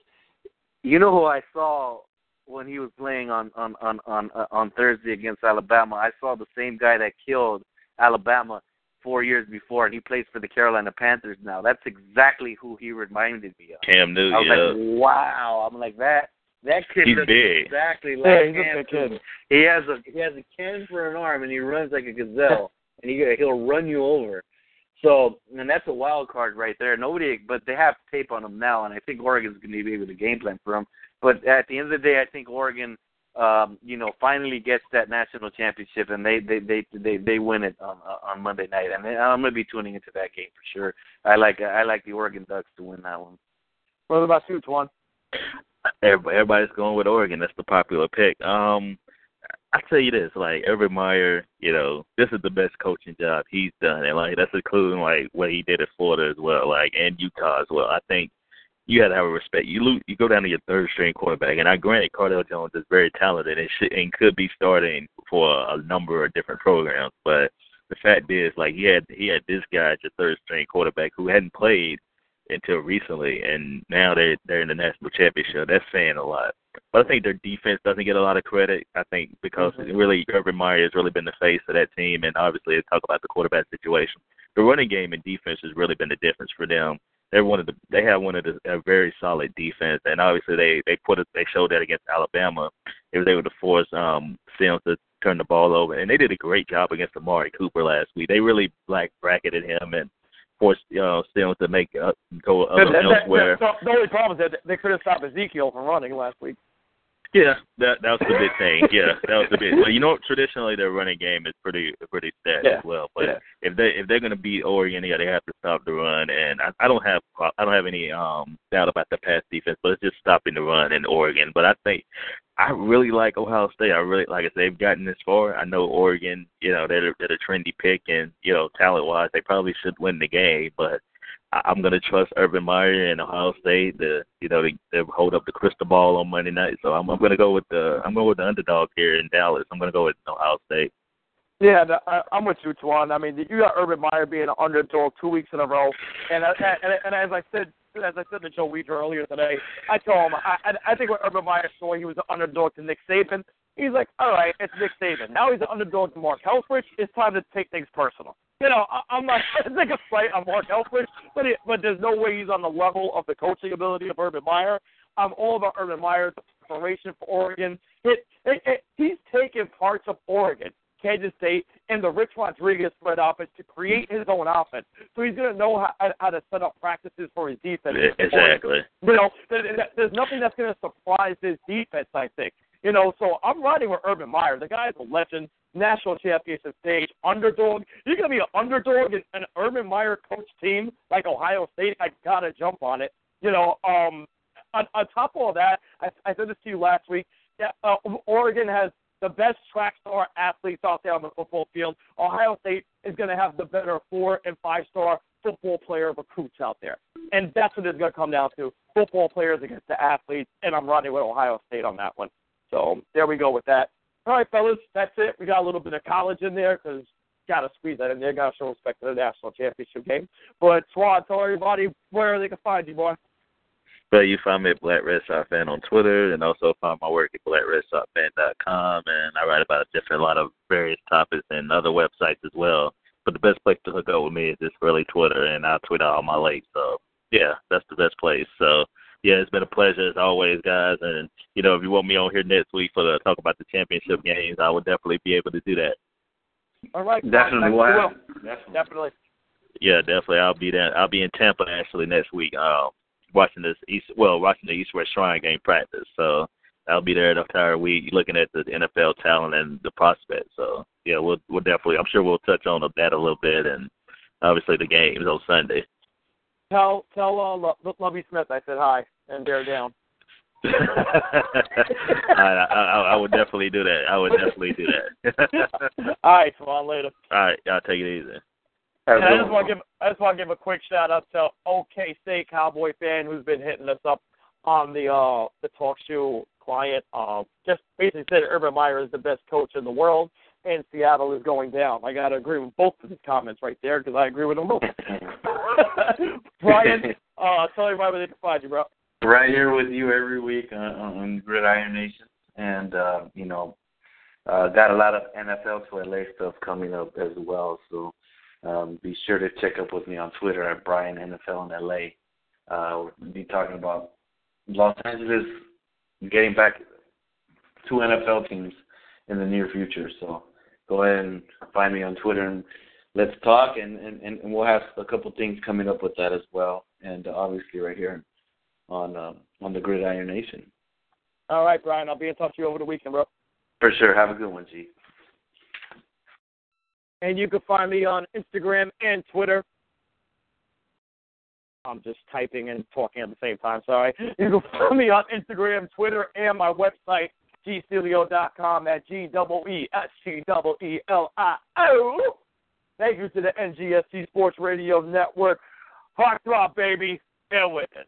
You know who I saw when he was playing on on on on uh, on Thursday against Alabama? I saw the same guy that killed Alabama four years before, and he plays for the Carolina Panthers now. That's exactly who he reminded me of. Cam Newton. I was yeah. like, wow. I'm like that. That kid He's looks big. exactly like Yeah, he's a Cam big kid. Newton. He has a he has a cannon for an arm, and he runs like a gazelle, and he he'll run you over. So, and that's a wild card right there. Nobody, but they have tape on him now, and I think Oregon's going to be able to game plan for him. But at the end of the day, I think Oregon, um, you know, finally gets that national championship, and they they they they, they win it on on Monday night. And I'm going to be tuning into that game for sure. I like I like the Oregon Ducks to win that one. What about you, Twan? Everybody, everybody's going with Oregon. That's the popular pick. Um, I tell you this, like Urban Meyer, you know, this is the best coaching job he's done, and like that's including like what he did at Florida as well, like and Utah as well. I think you got to have a respect. You lose, you go down to your third string quarterback, and I grant Cardale Jones is very talented and should, and could be starting for a number of different programs, but the fact is, like he had he had this guy at your third string quarterback who hadn't played until recently, and now they're they're in the national championship. That's saying a lot. But I think their defense doesn't get a lot of credit. I think because really Urban Meyer has really been the face of that team, and obviously they talk about the quarterback situation. The running game and defense has really been the difference for them. They're one of the they have one of the a very solid defense, and obviously they they put it they showed that against Alabama. They was able to force um Sims to turn the ball over, and they did a great job against Amari Cooper last week. They really black bracketed him and forced know Sims to make uh, go That- other that- that- elsewhere. that- the only problem is that they could have stopped Ezekiel from running last week. Yeah, that that was the big thing. Yeah, that was the big. Well, you know, traditionally their running game is pretty pretty stat Yeah, as well. But yeah. if they if they're going to beat Oregon, yeah, they have to stop the run. And I, I don't have I don't have any um doubt about the pass defense, but it's just stopping the run in Oregon. But I think I really like Ohio State. I really like I said, they've gotten this far. I know Oregon, you know, they're they're a trendy pick, and you know, talent wise, they probably should win the game, but. I'm going to trust Urban Meyer and Ohio State to, you know, to, to hold up the crystal ball on Monday night. So I'm, I'm going to go with the I'm going with the underdog here in Dallas. I'm going to go with Ohio State. Yeah, I'm with you, Twan. I mean, you got Urban Meyer being an underdog two weeks in a row, and uh, and, and as I said, as I said to Joe Weeder earlier today, I told him I, I I think when Urban Meyer saw he was an underdog to Nick Saban, he's like, all right, it's Nick Saban. Now he's an underdog to Mark Helfrich. It's time to take things personal. You know, I, I'm not I think a slight on Mark Helfrich, but it, but there's no way he's on the level of the coaching ability of Urban Meyer. I'm all about Urban Meyer, the preparation for Oregon. It, it, it, he's taken parts of Oregon, Kansas State, and the Rich Rodriguez spread offense to create his own offense. So he's going to know how, how to set up practices for his defense. Exactly. You know, there- there- there's nothing that's going to surprise his defense, I think. You know, so I'm riding with Urban Meyer. The guy's a legend, national championship stage, underdog. You're going to be an underdog in an Urban Meyer coach team like Ohio State. I got to jump on it. You know, um, on, on top of all that, I, I said this to you last week. Yeah, uh, Oregon has the best track star athletes out there on the football field. Ohio State is going to have the better four and five star football player recruits out there. And that's what it's going to come down to football players against the athletes. And I'm running with Ohio State on that one. So there we go with that. All right, fellas, that's it. We got a little bit of college in there because got to squeeze that in there. Got to show respect to the national championship game. But Twan, tell everybody where they can find you, boy. But you find me at Black Red Sox Fan on Twitter, and also find my work at blackredsoxfan.com. And I write about a different, lot of various topics and other websites as well. but the best place to hook up with me is just really Twitter, and I tweet out all my late. So yeah, that's the best place. So yeah, it's been a pleasure as always, guys. And you know, if you want me on here next week for the talk about the championship games, I would definitely be able to do that. All right. Definitely will will. happen. Definitely. Definitely. Yeah, definitely. I'll be there. I'll be in Tampa actually next week. Um, watching this East, well, watching the East West Shrine game practice. So I'll be there the entire week, looking at the NFL talent and the prospects. So yeah, we'll we'll definitely. I'm sure we'll touch on that a little bit, and obviously the games on Sunday. Tell tell uh, Lo- Lovie Smith I said hi and bear down. I, I I would definitely do that. I would definitely do that. All right, Twan, later. All right, y'all take it easy. And I just want to give I just want to give a quick shout out to OK State Cowboy fan who's been hitting us up on the uh the talk show client. Uh, just basically said Urban Meyer is the best coach in the world and Seattle is going down. I got to agree with both of his comments right there because I agree with them both. Brian, uh, tell everybody where they can find you, bro. Right here with you every week on, on Gridiron Nation, and uh, you know, uh, got a lot of NFL to LA stuff coming up as well. So um, be sure to check up with me on Twitter at Brian NFL in LA. Uh, we'll be talking about Los Angeles getting back two NFL teams in the near future. So go ahead and find me on Twitter and let's talk, and, and, and we'll have a couple things coming up with that as well. And obviously, right here on um, on the Gridiron Nation. All right, Brian. I'll be in touch with you over the weekend, bro. For sure. Have a good one, G. And you can find me on Instagram and Twitter. I'm just typing and talking at the same time. Sorry. You can find me on Instagram, Twitter, and my website, geesteelio.com at G double E S T double E L I O. Thank you to the NGSC Sports Radio Network. Heartthrob, baby. Bear witness.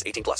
18 plus.